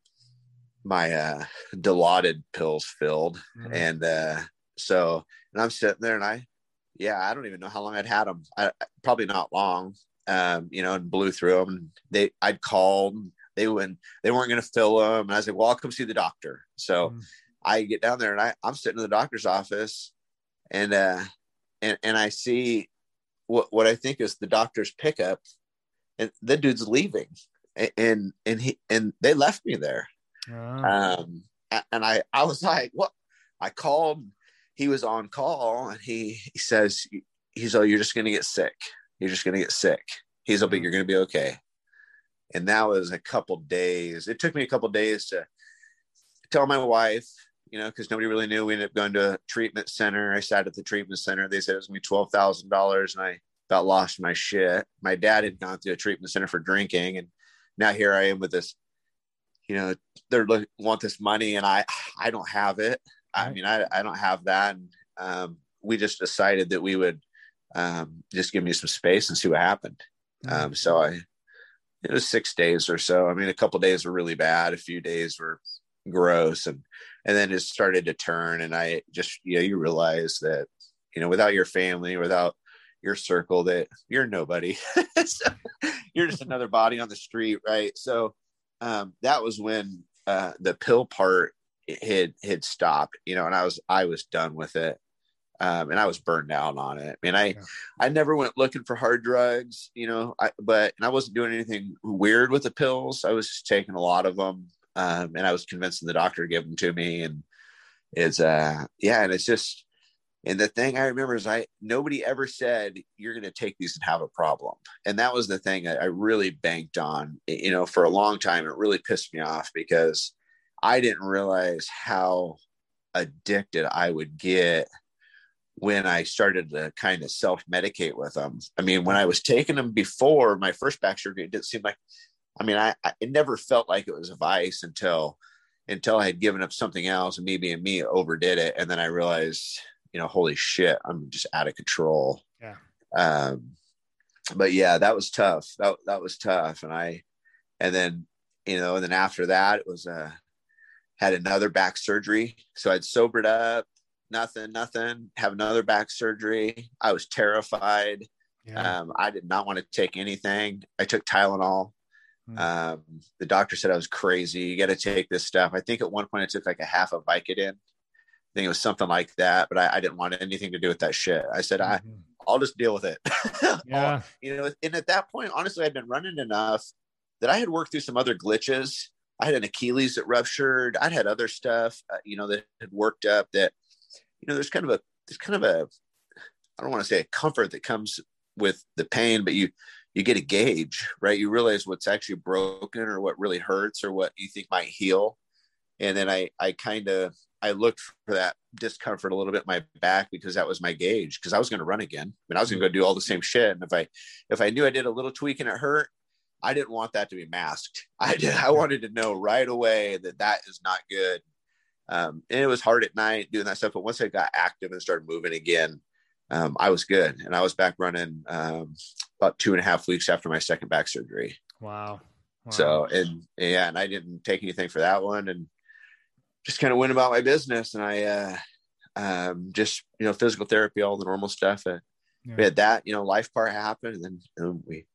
my uh dilaudid pills filled, mm-hmm. and uh so and I'm sitting there, and I yeah, I don't even know how long I'd had them. I, probably not long, um, you know, and blew through them. They, I'd called, they wouldn't, they weren't going to fill them. And I was like, well, I'll come see the doctor. So mm. I get down there and I, I'm sitting in the doctor's office and, uh, and, and I see what, what I think is the doctor's pickup and the dude's leaving and, and he, and they left me there. Oh. Um, and I, I was like, what? I called he was on call and he he says he's oh you're just gonna get sick. You're just gonna get sick. He's oh mm-hmm. but you're gonna be okay. And that was a couple days. It took me a couple days to tell my wife you know because nobody really knew. We ended up going to a treatment center. I sat at the treatment center. They said it was gonna be $12000 and i about lost my shit. My dad had gone to a treatment center for drinking and now here i am with this you know they're want this money and i i don't have it I mean, I, I don't have that. And, um, we just decided that we would um, just give me some space and see what happened. Mm-hmm. Um, so I, it was six days or so. I mean, a couple days were really bad. A few days were gross. And, and then it started to turn. And I just, you know, you realize that, you know, without your family, without your circle, that you're nobody. so you're just another body on the street. Right. So um, that was when uh, the pill part had had stopped, you know, and I was I was done with it. Um, and I was burned out on it. I mean, I, yeah. I never went looking for hard drugs, you know, I, but, and I wasn't doing anything weird with the pills. I was just taking a lot of them. Um, and I was convincing the doctor to give them to me. And it's, uh, yeah. And it's just, and the thing I remember is I, nobody ever said you're going to take these and have a problem. And that was the thing I, I really banked on, you know, for a long time. It really pissed me off because I didn't realize how addicted I would get when I started to kind of self medicate with them. I mean, when I was taking them before my first back surgery, it didn't seem like, I mean, I, I it never felt like it was a vice until, until I had given up something else and me being me overdid it. And then I realized, you know, holy shit, I'm just out of control. Yeah. Um, but yeah, that was tough. That that was tough. And I, and then you know, and then after that, it was uh had another back surgery. So I'd sobered up, nothing, nothing. Have another back surgery. I was terrified. Yeah. Um, I did not want to take anything. I took Tylenol. Mm. Um, the doctor said I was crazy. You got to take this stuff. I think at one point I took like a half a Vicodin. I think it was something like that, but I, I didn't want anything to do with that shit. I said, mm-hmm. I, I'll just deal with it. yeah. you know, and at that point, honestly, I'd been running enough that I had worked through some other glitches. I had an Achilles that ruptured. I'd had other stuff, uh, you know, that had worked up that, you know, there's kind of a, there's kind of a, I don't want to say a comfort that comes with the pain, but you, you get a gauge, right? You realize what's actually broken or what really hurts or what you think might heal. And then I, I kind of, I looked for that discomfort a little bit in my back because that was my gauge because I was going to run again. I mean, I was going to go do all the same shit. And if I, if I knew I did a little tweak and it hurt, I didn't want that to be masked. I did, I wanted to know right away that that is not good. Um, and it was hard at night doing that stuff. But once I got active and started moving again, um, I was good. And I was back running um, about two and a half weeks after my second back surgery. Wow. wow. So, and yeah, and I didn't take anything for that one. And just kind of went about my business and I uh, um, just you know physical therapy, all the normal stuff. Uh, yeah. We had that, you know, life part happen, and then you know, we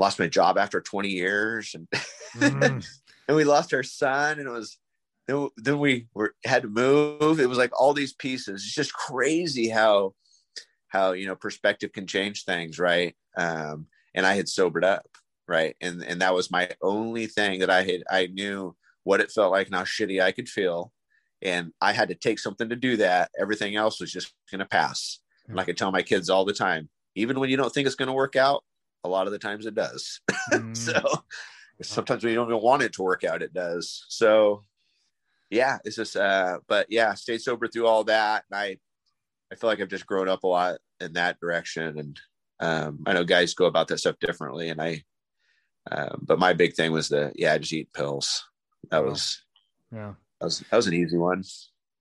lost my job after 20 years, and mm. and we lost our son, and it was then, then we were had to move. It was like all these pieces. It's just crazy how how you know perspective can change things, right? Um, and I had sobered up, right, and and that was my only thing that I had I knew what it felt like and how shitty I could feel. And I had to take something to do that. Everything else was just going to pass. And I could tell my kids all the time, even when you don't think it's going to work out, a lot of the times it does. Mm. so sometimes we don't even want it to work out, it does. So yeah, it's just, uh, but yeah, stay sober through all that. And I, I feel like I've just grown up a lot in that direction. And um, I know guys go about that stuff differently. And I, um, but my big thing was the, yeah, I just eat pills that was yeah that was that was an easy one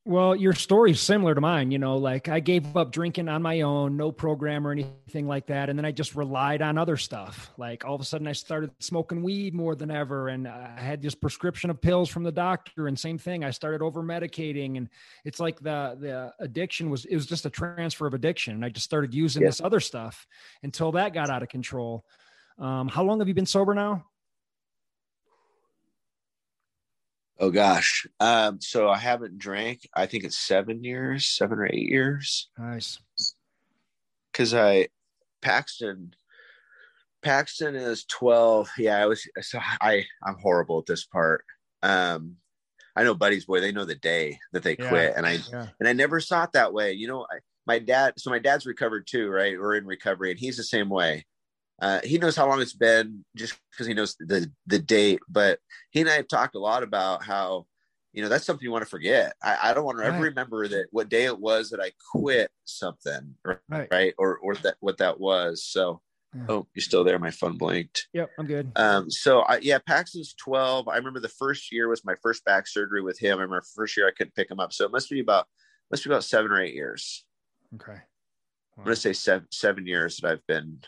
well your story's similar to mine you know like i gave up drinking on my own no program or anything like that and then i just relied on other stuff. Like all of a sudden i started smoking weed more than ever and i had this prescription of pills from the doctor and same thing i started over medicating and it's like the the addiction was it was just a transfer of addiction and i just started using yeah. this other stuff until that got out of control. Um, how long have you been sober now Oh gosh. Um, so I haven't drank, I think it's seven years, seven or eight years. Nice. Cause I Paxton Paxton is 12. Yeah, I was so I I'm horrible at this part. Um I know Buddy's boy, they know the day that they yeah, quit. And I yeah. and I never saw it that way. You know, I, my dad, so my dad's recovered too, right? We're in recovery, and he's the same way. Uh, he knows how long it's been just because he knows the the date. But he and I have talked a lot about how you know that's something you want to forget. I, I don't want to right. ever remember that what day it was that I quit something, right? right? Or or that what that was. So. Yeah. Oh, you're still there. My phone blinked. Yep, I'm good. Um, so I, yeah, Paxton's 12. I remember the first year was my first back surgery with him. I remember first year I couldn't pick him up. So it must be about, must be about seven or eight years. Okay. Wow. I'm to say seven, seven years that I've been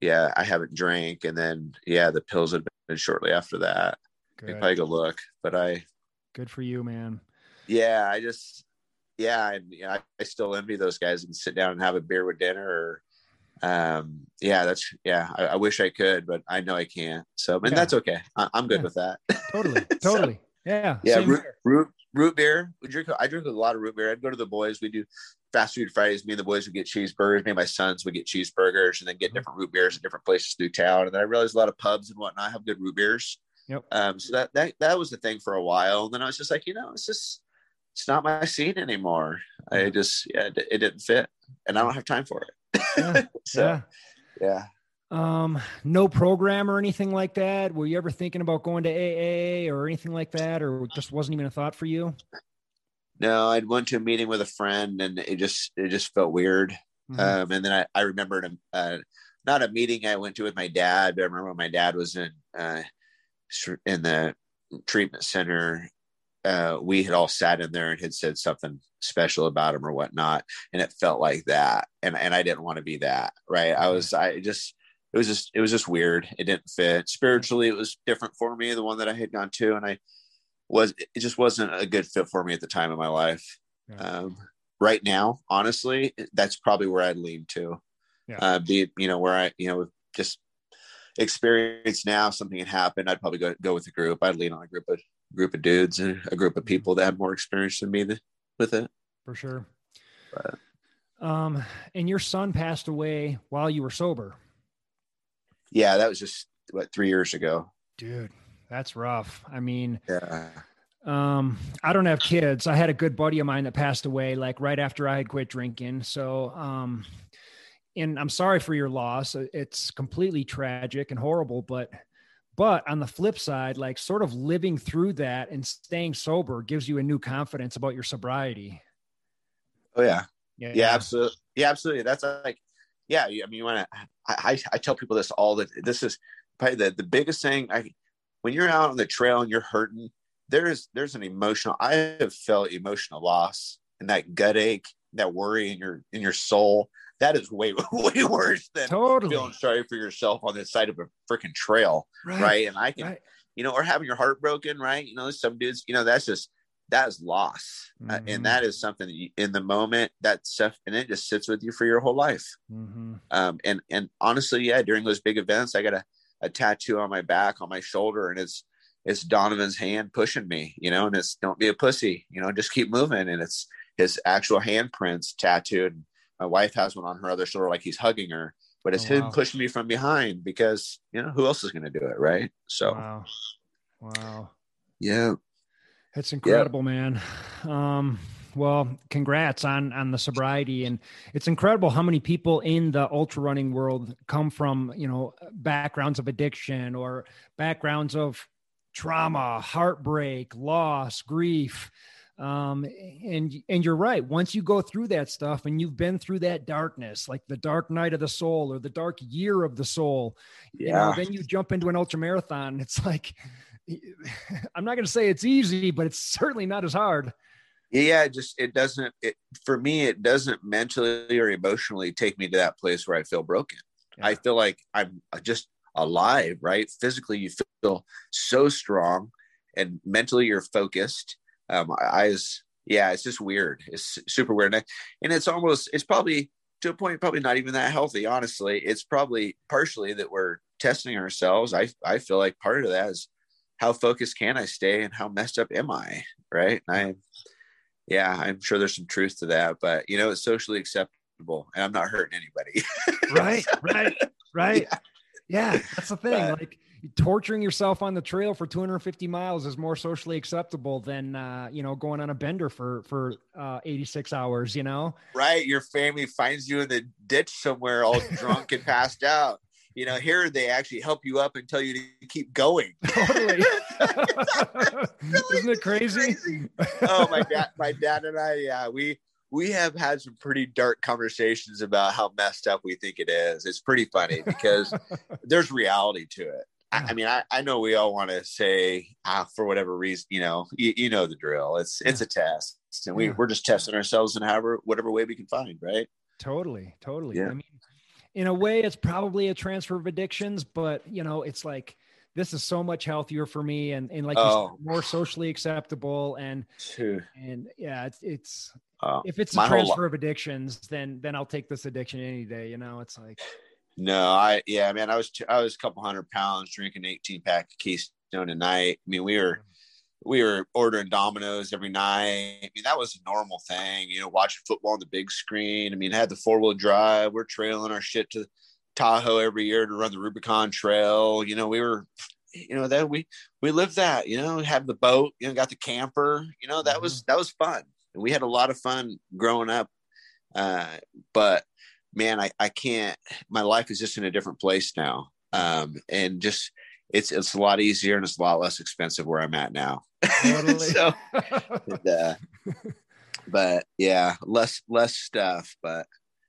yeah, I haven't drank, and then yeah, the pills had been shortly after that. Good. I probably go look, but I. Good for you, man. Yeah, I just yeah, and I, I still envy those guys and sit down and have a beer with dinner. Or, um, yeah, that's yeah. I, I, wish I could, but I know I can't. So, and yeah. that's okay. I, am good yeah. with that. Totally, totally. so, yeah, yeah. Root, root, root beer. We drink. I drink a lot of root beer. I'd go to the boys. We do fast food Fridays, me and the boys would get cheeseburgers. Me and my sons would get cheeseburgers and then get mm-hmm. different root beers at different places through town. And then I realized a lot of pubs and whatnot have good root beers. Yep. Um, so that, that, that was the thing for a while. And then I was just like, you know, it's just, it's not my scene anymore. I just, yeah, it, it didn't fit and I don't have time for it. Yeah. so, yeah. yeah. Um, no program or anything like that. Were you ever thinking about going to AA or anything like that, or just wasn't even a thought for you? No, I'd went to a meeting with a friend and it just it just felt weird. Mm-hmm. Um, and then I, I remembered a, uh, not a meeting I went to with my dad, but I remember my dad was in uh, in the treatment center uh, we had all sat in there and had said something special about him or whatnot, and it felt like that, and and I didn't want to be that, right? I was, I just, it was just, it was just weird. It didn't fit spiritually. It was different for me, the one that I had gone to, and I was, it just wasn't a good fit for me at the time of my life. Yeah. Um, right now, honestly, that's probably where I'd lean to. Yeah. Uh, be you know where I you know just experience now something had happened i'd probably go, go with a group i'd lean on a group of group of dudes and a group of mm-hmm. people that had more experience than me with it for sure but, um and your son passed away while you were sober yeah that was just what three years ago dude that's rough i mean yeah um i don't have kids i had a good buddy of mine that passed away like right after i had quit drinking so um and I'm sorry for your loss. It's completely tragic and horrible, but but on the flip side, like sort of living through that and staying sober gives you a new confidence about your sobriety. Oh yeah. Yeah, yeah absolutely. Yeah, absolutely. That's like, yeah. I mean, you want to, I, I tell people this all that this is probably the, the biggest thing I, when you're out on the trail and you're hurting, there's, there's an emotional, I have felt emotional loss and that gut ache, that worry in your, in your soul that is way way worse than totally. feeling sorry for yourself on the side of a freaking trail, right. right? And I can, right. you know, or having your heart broken, right? You know, some dudes, you know, that's just that is loss, mm-hmm. uh, and that is something that you, in the moment that stuff, and it just sits with you for your whole life. Mm-hmm. Um, and and honestly, yeah, during those big events, I got a, tattoo on my back, on my shoulder, and it's it's Donovan's hand pushing me, you know, and it's don't be a pussy, you know, just keep moving, and it's his actual handprints tattooed my wife has one on her other shoulder, like he's hugging her, but it's oh, him wow. pushing me from behind because you know who else is going to do it, right? So, wow, wow, yeah, it's incredible, man. Um, well, congrats on on the sobriety, and it's incredible how many people in the ultra running world come from you know backgrounds of addiction or backgrounds of trauma, heartbreak, loss, grief. Um and and you're right. Once you go through that stuff and you've been through that darkness like the dark night of the soul or the dark year of the soul yeah. you know then you jump into an ultra marathon. It's like i'm not going to say it's easy but it's certainly not as hard yeah it just it doesn't it for me it doesn't mentally or emotionally take me to that place where i feel broken yeah. i feel like i'm just alive right physically you feel so strong and mentally you're focused um, I was, yeah, it's just weird. It's super weird. And, and it's almost, it's probably to a point, probably not even that healthy, honestly. It's probably partially that we're testing ourselves. I, I feel like part of that is how focused can I stay and how messed up am I? Right. And I, yeah, I'm sure there's some truth to that, but you know, it's socially acceptable and I'm not hurting anybody. right. Right. Right. Yeah. yeah that's the thing. But, like, torturing yourself on the trail for 250 miles is more socially acceptable than uh, you know going on a bender for for uh, 86 hours you know right your family finds you in the ditch somewhere all drunk and passed out you know here they actually help you up and tell you to keep going totally isn't it crazy? crazy? oh my dad my dad and i yeah we we have had some pretty dark conversations about how messed up we think it is. It's pretty funny because there's reality to it. I, I mean, I, I know we all want to say, ah, for whatever reason, you know, you, you know the drill. It's it's a test, and we we're just testing ourselves in however whatever way we can find, right? Totally, totally. Yeah. I mean, in a way, it's probably a transfer of addictions, but you know, it's like this is so much healthier for me, and and like oh. more socially acceptable, and and yeah, it's it's uh, if it's a transfer of addictions, then then I'll take this addiction any day. You know, it's like no, I yeah, man, I was I was a couple hundred pounds drinking 18 pack of Keystone a night. I mean, we were we were ordering Domino's every night. I mean, that was a normal thing, you know, watching football on the big screen. I mean, I had the four wheel drive. We're trailing our shit to Tahoe every year to run the Rubicon Trail. You know, we were, you know, that we we lived that. You know, had the boat. You know, got the camper. You know, that was mm-hmm. that was fun. And we had a lot of fun growing up. Uh, but man, I, I can't, my life is just in a different place now. Um, and just, it's, it's a lot easier and it's a lot less expensive where I'm at now. Totally. so, and, uh, but yeah, less, less stuff, but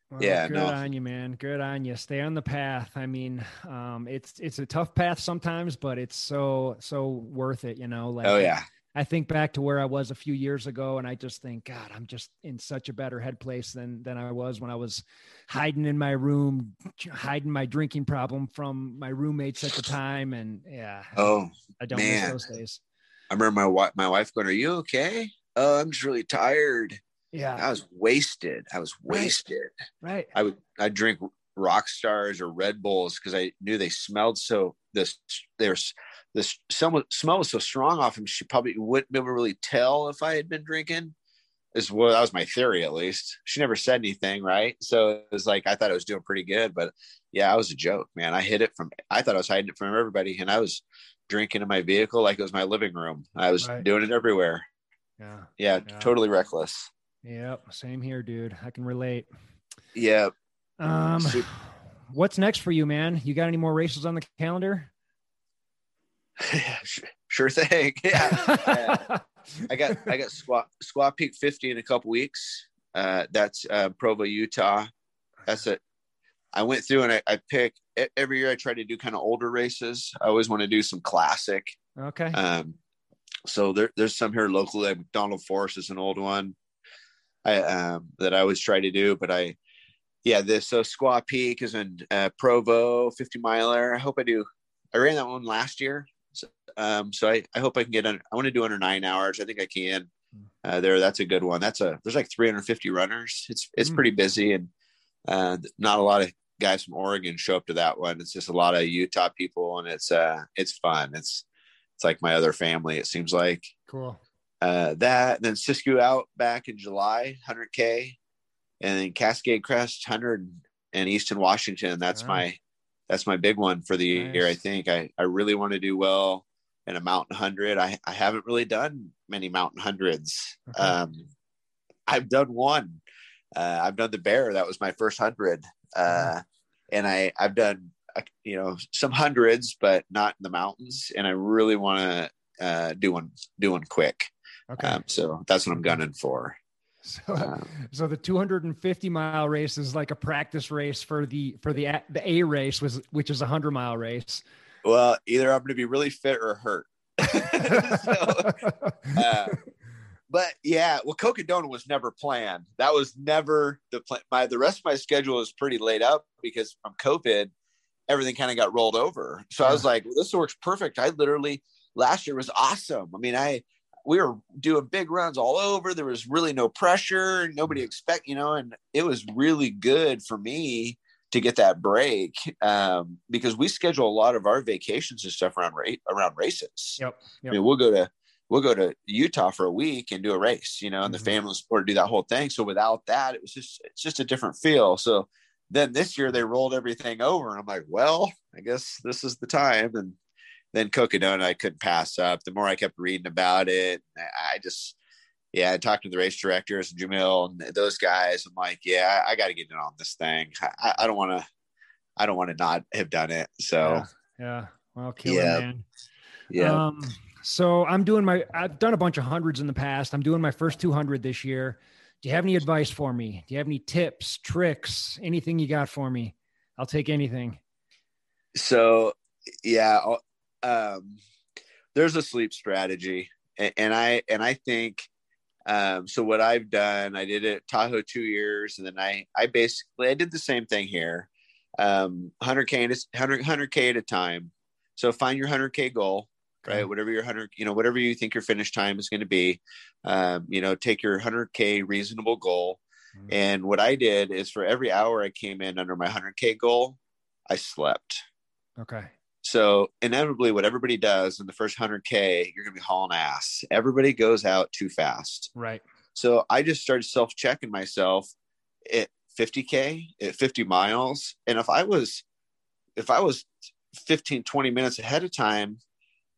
well, yeah, good no. on you, man. Good on you. Stay on the path. I mean, um, it's it's a tough path sometimes, but it's so so worth it. You know, like oh yeah, I think back to where I was a few years ago, and I just think, God, I'm just in such a better head place than than I was when I was hiding in my room, hiding my drinking problem from my roommates at the time. And yeah, oh, I don't man. miss those days. I remember my wife, my wife going, "Are you okay?" Oh, I'm just really tired. Yeah, I was wasted. I was Right. wasted. right. I would I drink Rockstars or Red Bulls because I knew they smelled so this there's some smell was so strong off him, she probably wouldn't be able to really tell if I had been drinking. Is well, that was my theory at least. She never said anything, right? So it was like I thought I was doing pretty good, but yeah, I was a joke, man. I hid it from I thought I was hiding it from everybody, and I was drinking in my vehicle like it was my living room. I was Right. doing it everywhere. Yeah. Yeah, Yeah. totally reckless. Yep. Same here, dude. I can relate. Yeah, Um, Super. what's next for you, man? You got any more races on the calendar? sure thing. Yeah. I got I got Squaw Squaw peak 50 in a couple weeks. Uh, that's uh, Provo, Utah. That's it. I went through and I, I pick every year. I try to do kind of older races. I always want to do some classic. okay. Um, so there, there's some here locally. Like McDonald Forest is an old one. I um, that I always try to do, but I yeah this so Squaw Peak is in uh, Provo 50 miler. I hope I do. I ran that one last year. So, um, so I, I hope I can get under, I want to do under nine hours. I think I can. Uh, there, that's a good one. That's a there's like 350 runners. It's it's Mm. pretty busy and uh, not a lot of guys from Oregon show up to that one. It's just a lot of Utah people, and it's uh it's fun. It's it's like my other family. It seems like cool. uh, that. Then Siskiyou out back in July, 100k, and then Cascade Crest 100 and Easton Washington. That's Wow. my that's my big one for the Nice. year. I think I I really want to do well in a mountain hundred. I I haven't really done many mountain hundreds. Okay. Um, I've done one. Uh, I've done the bear. That was my first hundred. Uh, and I I've done uh, you know some hundreds, but not in the mountains. And I really want to uh, do one do one quick. Okay. Um, so that's what I'm gunning for. so, so the 250 mile race is like a practice race for the for the A- the A race was which is a 100 mile race. Well, either I'm going to be really fit or hurt. So, uh, but yeah, well, Cocodona was never planned. That was never the plan. My the rest of my schedule was pretty laid up because from COVID, everything kind of got rolled over. So I was like, well, this works perfect. I literally last year was awesome. I mean, I we were doing big runs all over. There was really no pressure. Nobody expect, you know, and it was really good for me to get that break um, because we schedule a lot of our vacations and stuff around around races. yep. I mean, we'll go to we'll go to Utah for a week and do a race, you know, and Mhm. the family support do that whole thing. So without that, it was just it's just a different feel. So then this year they rolled everything over, and I'm like, well, I guess this is the time. And then Cocodona, I couldn't pass up. The more I kept reading about it, I, just yeah, I talked to the race directors, Jamil, and those guys. I'm like, yeah, I, I got to get in on this thing. I, I don't want to, I don't want to not have done it. So Yeah. Yeah. Well, killer Yeah. man. yeah, Um, so I'm doing my, I've done a bunch of hundreds in the past. I'm doing my first 200 this year. Do you have any advice for me? Do you have any tips, tricks, anything you got for me? I'll take anything. so yeah um there's a sleep strategy and, and i and i think um so what i've done i did it at tahoe two years and then i i basically i did the same thing here um 100k at a- 100 100k at a time so find your 100k goal Okay. right whatever your 100 you know whatever you think your finish time is going to be um you know take your 100k reasonable goal Mhm. and what i did is for every hour i came in under my 100k goal i slept Okay. So inevitably, what everybody does in the first 100K, you're going to be hauling ass. Everybody goes out too fast. Right. So I just started self checking myself at 50K, at 50 miles. And if I was, if I was 15, 20 minutes ahead of time,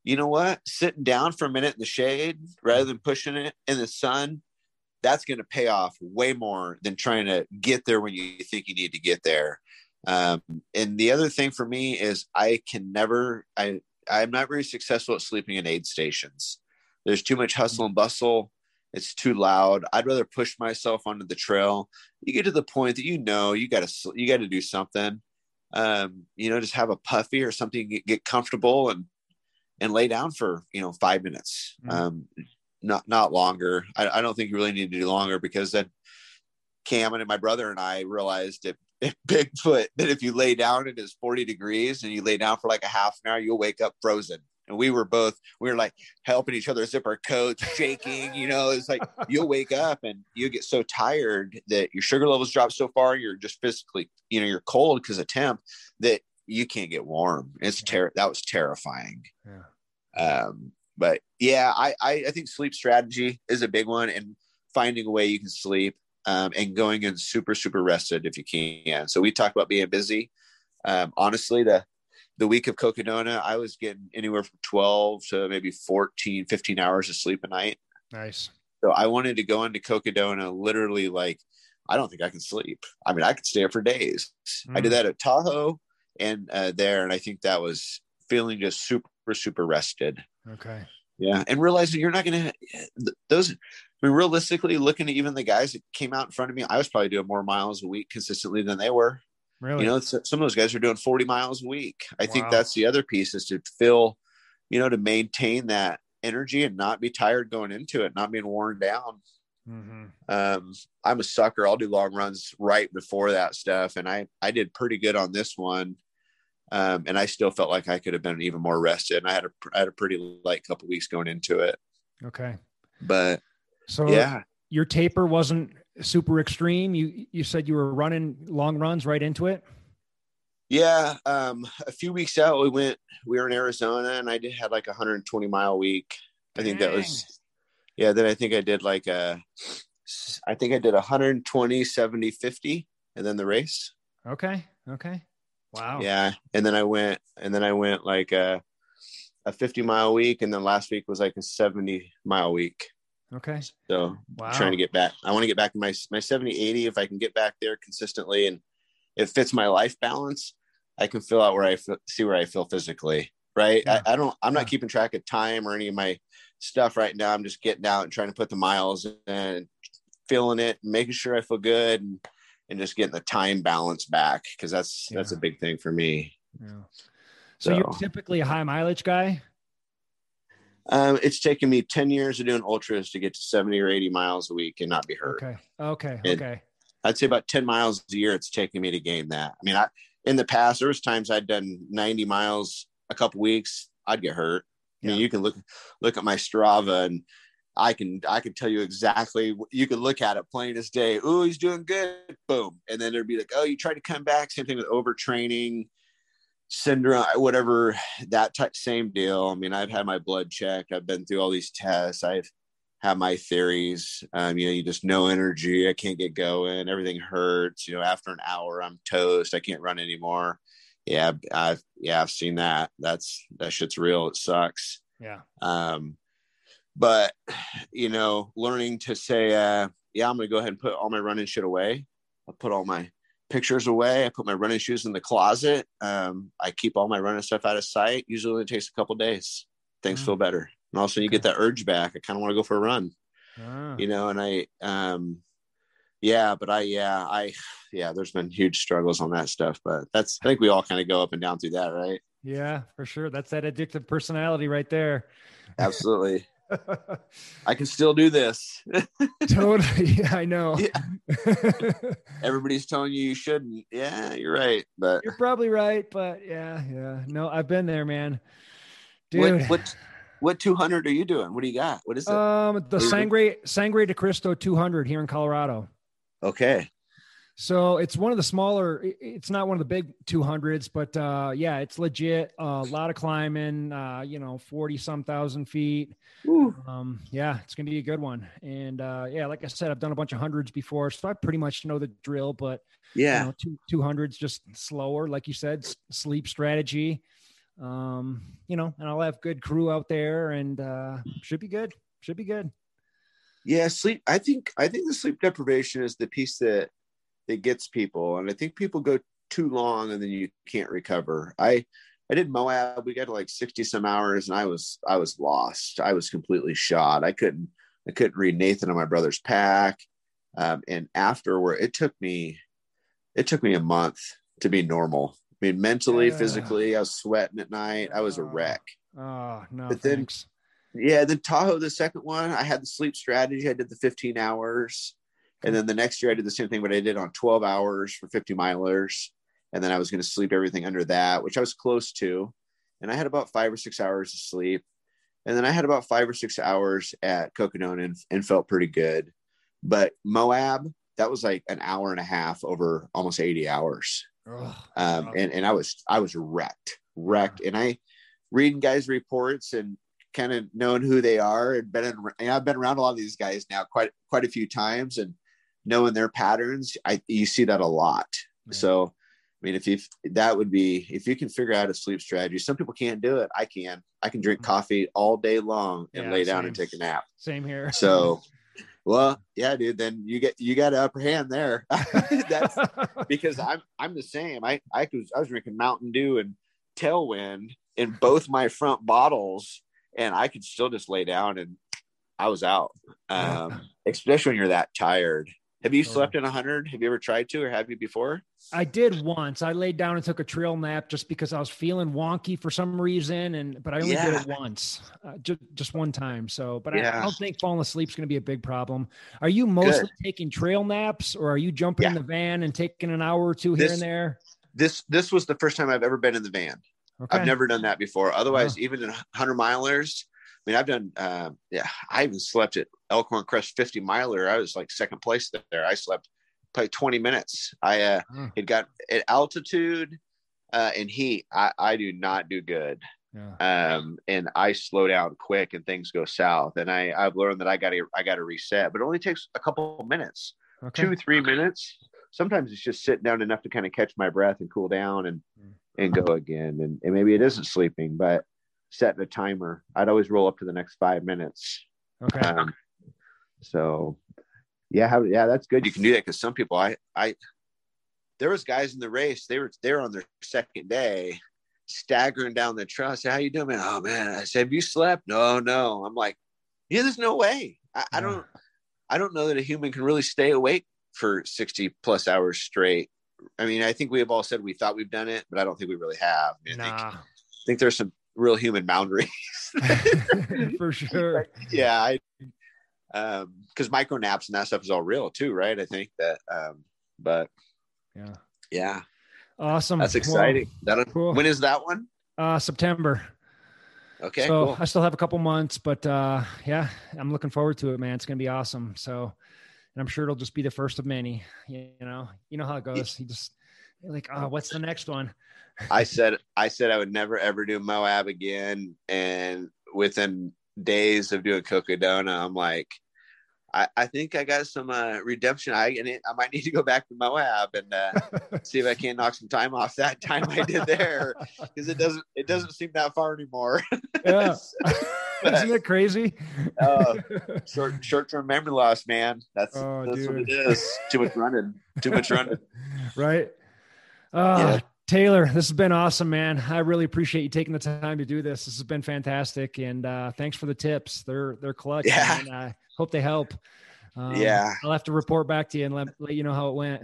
you know what? Sitting down for a minute in the shade rather than pushing it in the sun, that's going to pay off way more than trying to get there when you think you need to get there. Um, and the other thing for me is I can never, I, I'm not very successful at sleeping in aid stations. There's too much hustle and bustle. It's too loud. I'd rather push myself onto the trail. You get to the point that you know you got to you got to do something. Um, you know, just have a puffy or something, get, comfortable and and lay down for you know five minutes, mm-hmm. um, not not longer. I, I don't think you really need to do longer because then Cam and my brother and I realized that Bigfoot that if you lay down it is 40 degrees and you lay down for like a half an hour, you'll wake up frozen. And we were both, we were like helping each other zip our coats, shaking, you know, it's like you'll wake up and you get so tired that your sugar levels drop so far, you're just physically, you know, you're cold because of temp that you can't get warm. It's ter- that was terrifying. Yeah. Um, but yeah, I, I, I think sleep strategy is a big one and finding a way you can sleep um, and going in super super rested if you can. So we talk about being busy. Um, honestly, the the week of Cocodona, I was getting anywhere from 12 to maybe 14, 15 hours of sleep a night. Nice. So I wanted to go into Cocodona literally like, I don't think I can sleep. I mean, I could stay up for days. Mm. I did mm. that at Tahoe and uh, there, and I think that was feeling just super, super rested. Okay. Yeah. And realizing you're not going to, those, I mean, realistically, looking at even the guys that came out in front of me, I was probably doing more miles a week consistently than they were. Really? You know, some of those guys are doing 40 miles a week. I wow. think that's the other piece is to feel, you know, to maintain that energy and not be tired going into it, not being worn down. Mm-hmm. Um, I'm a sucker. I'll do long runs right before that stuff. And I, I did pretty good on this one. Um, and I still felt like I could have been even more rested. And I had a, I had a pretty light couple weeks going into it. Okay. But so yeah, your taper wasn't super extreme. You you said you were running long runs right into it. Yeah, um, a few weeks out, we went. We were in Arizona, and I did had like a 120 mile week. Dang. I think that was, yeah. Then I think I did like a, I think I did 120, 70, 50, and then the race. Okay. Okay. Wow. Yeah, and then I went, and then I went like a, a 50 mile week, and then last week was like a 70 mile week. Okay. So wow. trying to get back. I want to get back to my my 70, 80. If I can get back there consistently and it fits my life balance, I can fill out where I feel, see where I feel physically. Right. Yeah. I, I, don't. I'm not yeah. keeping track of time or any of my stuff right now. I'm just getting out and trying to put the miles and feeling it, and making sure I feel good, and, and just getting the time balance back because that's yeah. that's a big thing for me. Yeah. So, so you're typically a high mileage guy. Um, it's taken me 10 years of doing ultras to get to 70 or 80 miles a week and not be hurt. Okay. Okay. And okay. I'd say about 10 miles a year it's taken me to gain that. I mean, I in the past there was times I'd done 90 miles a couple weeks, I'd get hurt. Yeah. I mean, you can look look at my Strava and I can I can tell you exactly. You can look at it plain as day. Oh, he's doing good. Boom, and then there'd be like, oh, you tried to come back. Same thing with overtraining syndrome, whatever that type, same deal. I mean, I've had my blood checked. I've been through all these tests. I've had my theories. Um, you know, you just no energy. I can't get going. Everything hurts. You know, after an hour, I'm toast. I can't run anymore. Yeah, I've yeah, I've seen that. That's that shit's real. It sucks. Yeah. Um, but you know, learning to say, uh, yeah, I'm gonna go ahead and put all my running shit away. I'll put all my pictures away. I put my running shoes in the closet. Um, I keep all my running stuff out of sight. Usually it takes a couple days. Things feel better. And also you okay. get that urge back. I kind of want to go for a run, ah. you know, and I, um, yeah, but I, yeah, I, yeah, there's been huge struggles on that stuff, but that's, I think we all kind of go up and down through that, right? Yeah, for sure. That's that addictive personality right there. Absolutely. I can still do this. totally. Yeah, I know. Yeah. Everybody's telling you you shouldn't. Yeah, you're right. But you're probably right. But yeah, yeah. No, I've been there, man. Dude. What, what, what 200 are you doing? What do you got? What is it? Um, the Sangre Sangre de Cristo 200 here in Colorado. Okay. So it's one of the smaller. It's not one of the big 200s, but uh, yeah, it's legit. Uh, a lot of climbing. Uh, you know, 40 some thousand feet. Um, yeah, it's gonna be a good one. And uh, yeah, like I said, I've done a bunch of hundreds before, so I pretty much know the drill. But yeah, you know, two two hundreds just slower, like you said, sleep strategy. Um, you know, and I'll have good crew out there, and uh, should be good. Should be good. Yeah, sleep. I think I think the sleep deprivation is the piece that that gets people. And I think people go too long and then you can't recover. I I did Moab. We got to like 60 some hours and I was I was lost. I was completely shot. I couldn't I couldn't read Nathan on my brother's pack. Um, and afterward it took me it took me a month to be normal. I mean, mentally, yeah. physically, I was sweating at night. I was a wreck. Oh no, But then- thanks. Yeah, then Tahoe, the second one, I had the sleep strategy. I did the 15 hours. And then the next year I did the same thing, but I did on 12 hours for 50 milers. And then I was going to sleep everything under that, which I was close to. And I had about five or six hours of sleep. And then I had about five or six hours at Cocodona and, and felt pretty good. But Moab, that was like an hour and a half over almost 80 hours Ugh. um, and and I was I was wrecked, wrecked, and I reading guys' reports and kind of knowing who they are and been in, and I've been around a lot of these guys now quite quite a few times and knowing their patterns. I you see that a lot. Yeah. So, I mean, if you that would be if you can figure out a sleep strategy. Some people can't do it. I can. I can drink Mhm. coffee all day long and Yeah, lay down and take a nap. Same here. So, well, yeah, dude. Then you get you got an upper hand there. That's because I'm I'm the same. I I was I was drinking Mountain Dew and Tailwind in both my front bottles, and I could still just lay down and I was out. Um, especially when you're that tired. Have you slept in a hundred? Have you ever tried to, or have you before? I did once. I laid down and took a trail nap just because I was feeling wonky for some reason, and but I only did it once, uh, just just one time. So, but I, I don't think falling asleep is going to be a big problem. Are you mostly taking trail naps, or are you jumping in the van and taking an hour or two here and there? This this was the first time I've ever been in the van. Okay. I've never done that before. Otherwise, even in hundred milers, I mean, I've done. Uh, yeah, I even slept at Elkhorn Crest fifty miler. I was like second place there. I slept probably twenty minutes. I uh, Huh. it got at altitude uh, and heat. I, I do not do good. Yeah. Um, and I slow down quick and things go south. And I I've learned that I got to I got to reset, but it only takes a couple minutes, Okay. two three minutes. Sometimes it's just sitting down enough to kind of catch my breath and cool down and Mm. and go again. And, and maybe it isn't sleeping, but setting a timer. I'd always roll up to the next five minutes. Okay. Um, so yeah, yeah, that's good. You can do that because some people, I, I, there was guys in the race. They were they were on their second day, staggering down the trail. I said, "How you doing, man?" Oh man, I said, "Have you slept?" No, no. I'm like, yeah, there's no way. I, I don't, I don't know that a human can really stay awake for 60 plus hours straight. I mean, I think we have all said we thought we've done it, but I don't think we really have. I, think, nah, I think there's some real human boundaries. for sure. yeah, I um because micro naps and that stuff is all real too, right? I think that um but Yeah. yeah, Awesome. that's Well, exciting. that cool. when is that one? uh, September. Okay, so cool. I still have a couple months, but uh, yeah, I'm looking forward to it, man. It's gonna be awesome. So, and I'm sure it'll just be the first of many. You, know, you know how it goes. You just you're like, oh, what's the next one? I said I said I would never ever do Moab again, and within days of doing Cocodona, I'm like, I, I think I got some uh, redemption. I and it, I might need to go back to Moab and uh, see if I can knock some time off that time I did there because it doesn't it doesn't seem that far anymore. yeah, isn't it crazy? Uh, short short term memory loss, man. That's Oh, that's what it is. Too much running. Too much running. right? Uh, Yeah. Taylor, this has been awesome, man. I really appreciate you taking the time to do this. This has been fantastic, and uh, thanks for the tips. They're they're clutch. Yeah. man. I hope they help. Um, Yeah. I'll have to report back to you and let, let you know how it went.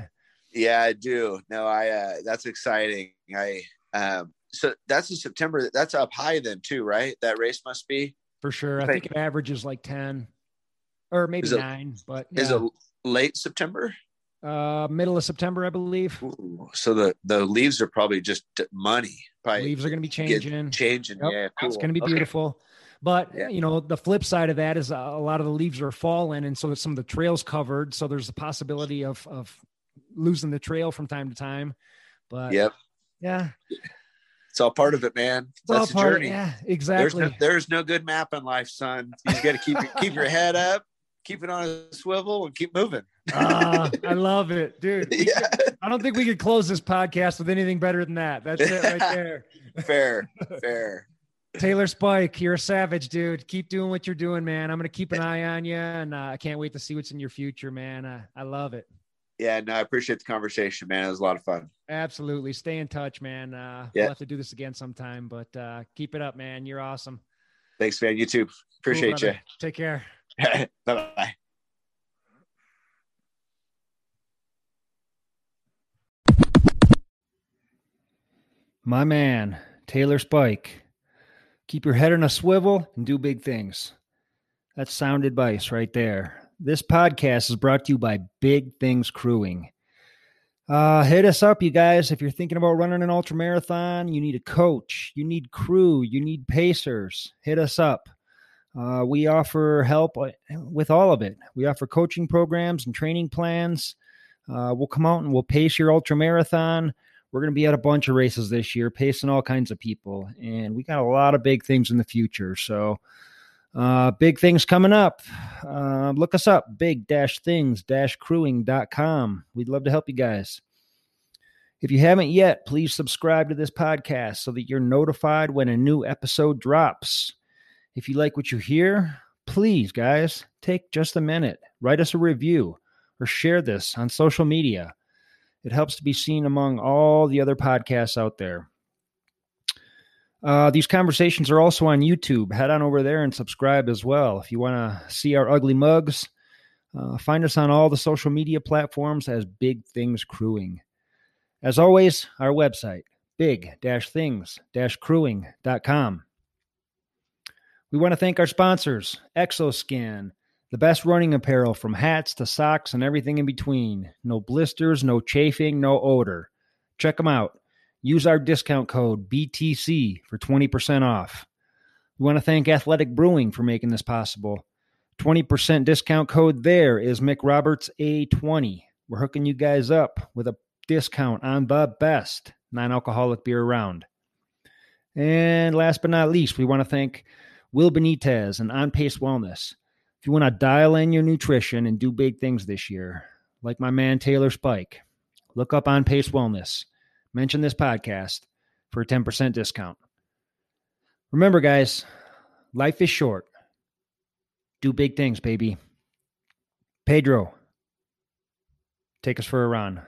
Yeah, I do. No, I uh that's exciting. I um so that's in September. That's up high then too, right? That race must be. For sure. I think it averages like 10 or maybe Is it- nine, but Is yeah. it late September? Uh, middle of September, I believe. Ooh, so the the leaves are probably just money. Probably Leaves are going to be changing. changing. Yep. Yeah, cool. It's going to be Okay. beautiful. But Yeah. you know, the flip side of that is a lot of the leaves are falling, and so some of the trails covered. So there's a possibility of of losing the trail from time to time. But Yep. yeah, It's all part of it, man. it's all That's the part- journey. Yeah, There's exactly. no there's no good map in life, son. You got to keep keep your head up, keep it on a swivel, and keep moving. Ah, I love it, dude. Yeah, could- I don't think we could close this podcast with anything better than that. That's it right there. fair, fair. Taylor Spike, you're a savage, dude. Keep doing what you're doing, man. I'm gonna keep an eye on you, and uh, I can't wait to see what's in your future, man. Uh, I love it. Yeah, no, I appreciate the conversation, man. It was a lot of fun. Absolutely. Stay in touch, man. Uh, Yeah. We'll have to do this again sometime, but uh, keep it up, man. You're awesome. Thanks, man. You too. Cool, Appreciate brother. Take care. bye bye. My man, Taylor Spike. Keep your head in a swivel and do big things. That's sound advice right there. This podcast is brought to you by Big Things Crewing. Uh, hit us up, you guys. If you're thinking about running an ultra marathon, you need a coach, you need crew, you need pacers. Hit us up. Uh, we offer help uh, with all of it. We offer coaching programs and training plans. Uh, we'll come out and we'll pace your ultra marathon. We're going to be at a bunch of races this year, pacing all kinds of people, and we got a lot of big things in the future. So, uh, big things coming up. Uh, look us up, big things crewing.com. We'd love to help you guys. If you haven't yet, please subscribe to this podcast so that you're notified when a new episode drops. If you like what you hear, please, guys, take just a minute, write us a review, or share this on social media. It helps to be seen among all the other podcasts out there. Uh, these conversations are also on YouTube. Head on over there and subscribe as well. If you want to see our ugly mugs, uh, find us on all the social media platforms as Big Things Crewing. As always, our website, big-things-crewing.com. We want to thank our sponsors, Xoskin, the best running apparel from hats to socks and everything in between. No blisters, no chafing, no odor. Check them out. Use our discount code BTC for 20% off. We want to thank Athletic Brewing for making this possible. 20% discount code there is McRoberts A20. We're hooking you guys up with a discount on the best non alcoholic beer around. And last but not least, we want to thank Will Benitez and On Pace Wellness. If you want to dial in your nutrition and do big things this year, like my man Taylor Spike, look up On Pace Wellness. Mention this podcast for a 10% discount. Remember, guys, life is short. Do big things, baby. Pedro, take us for a run.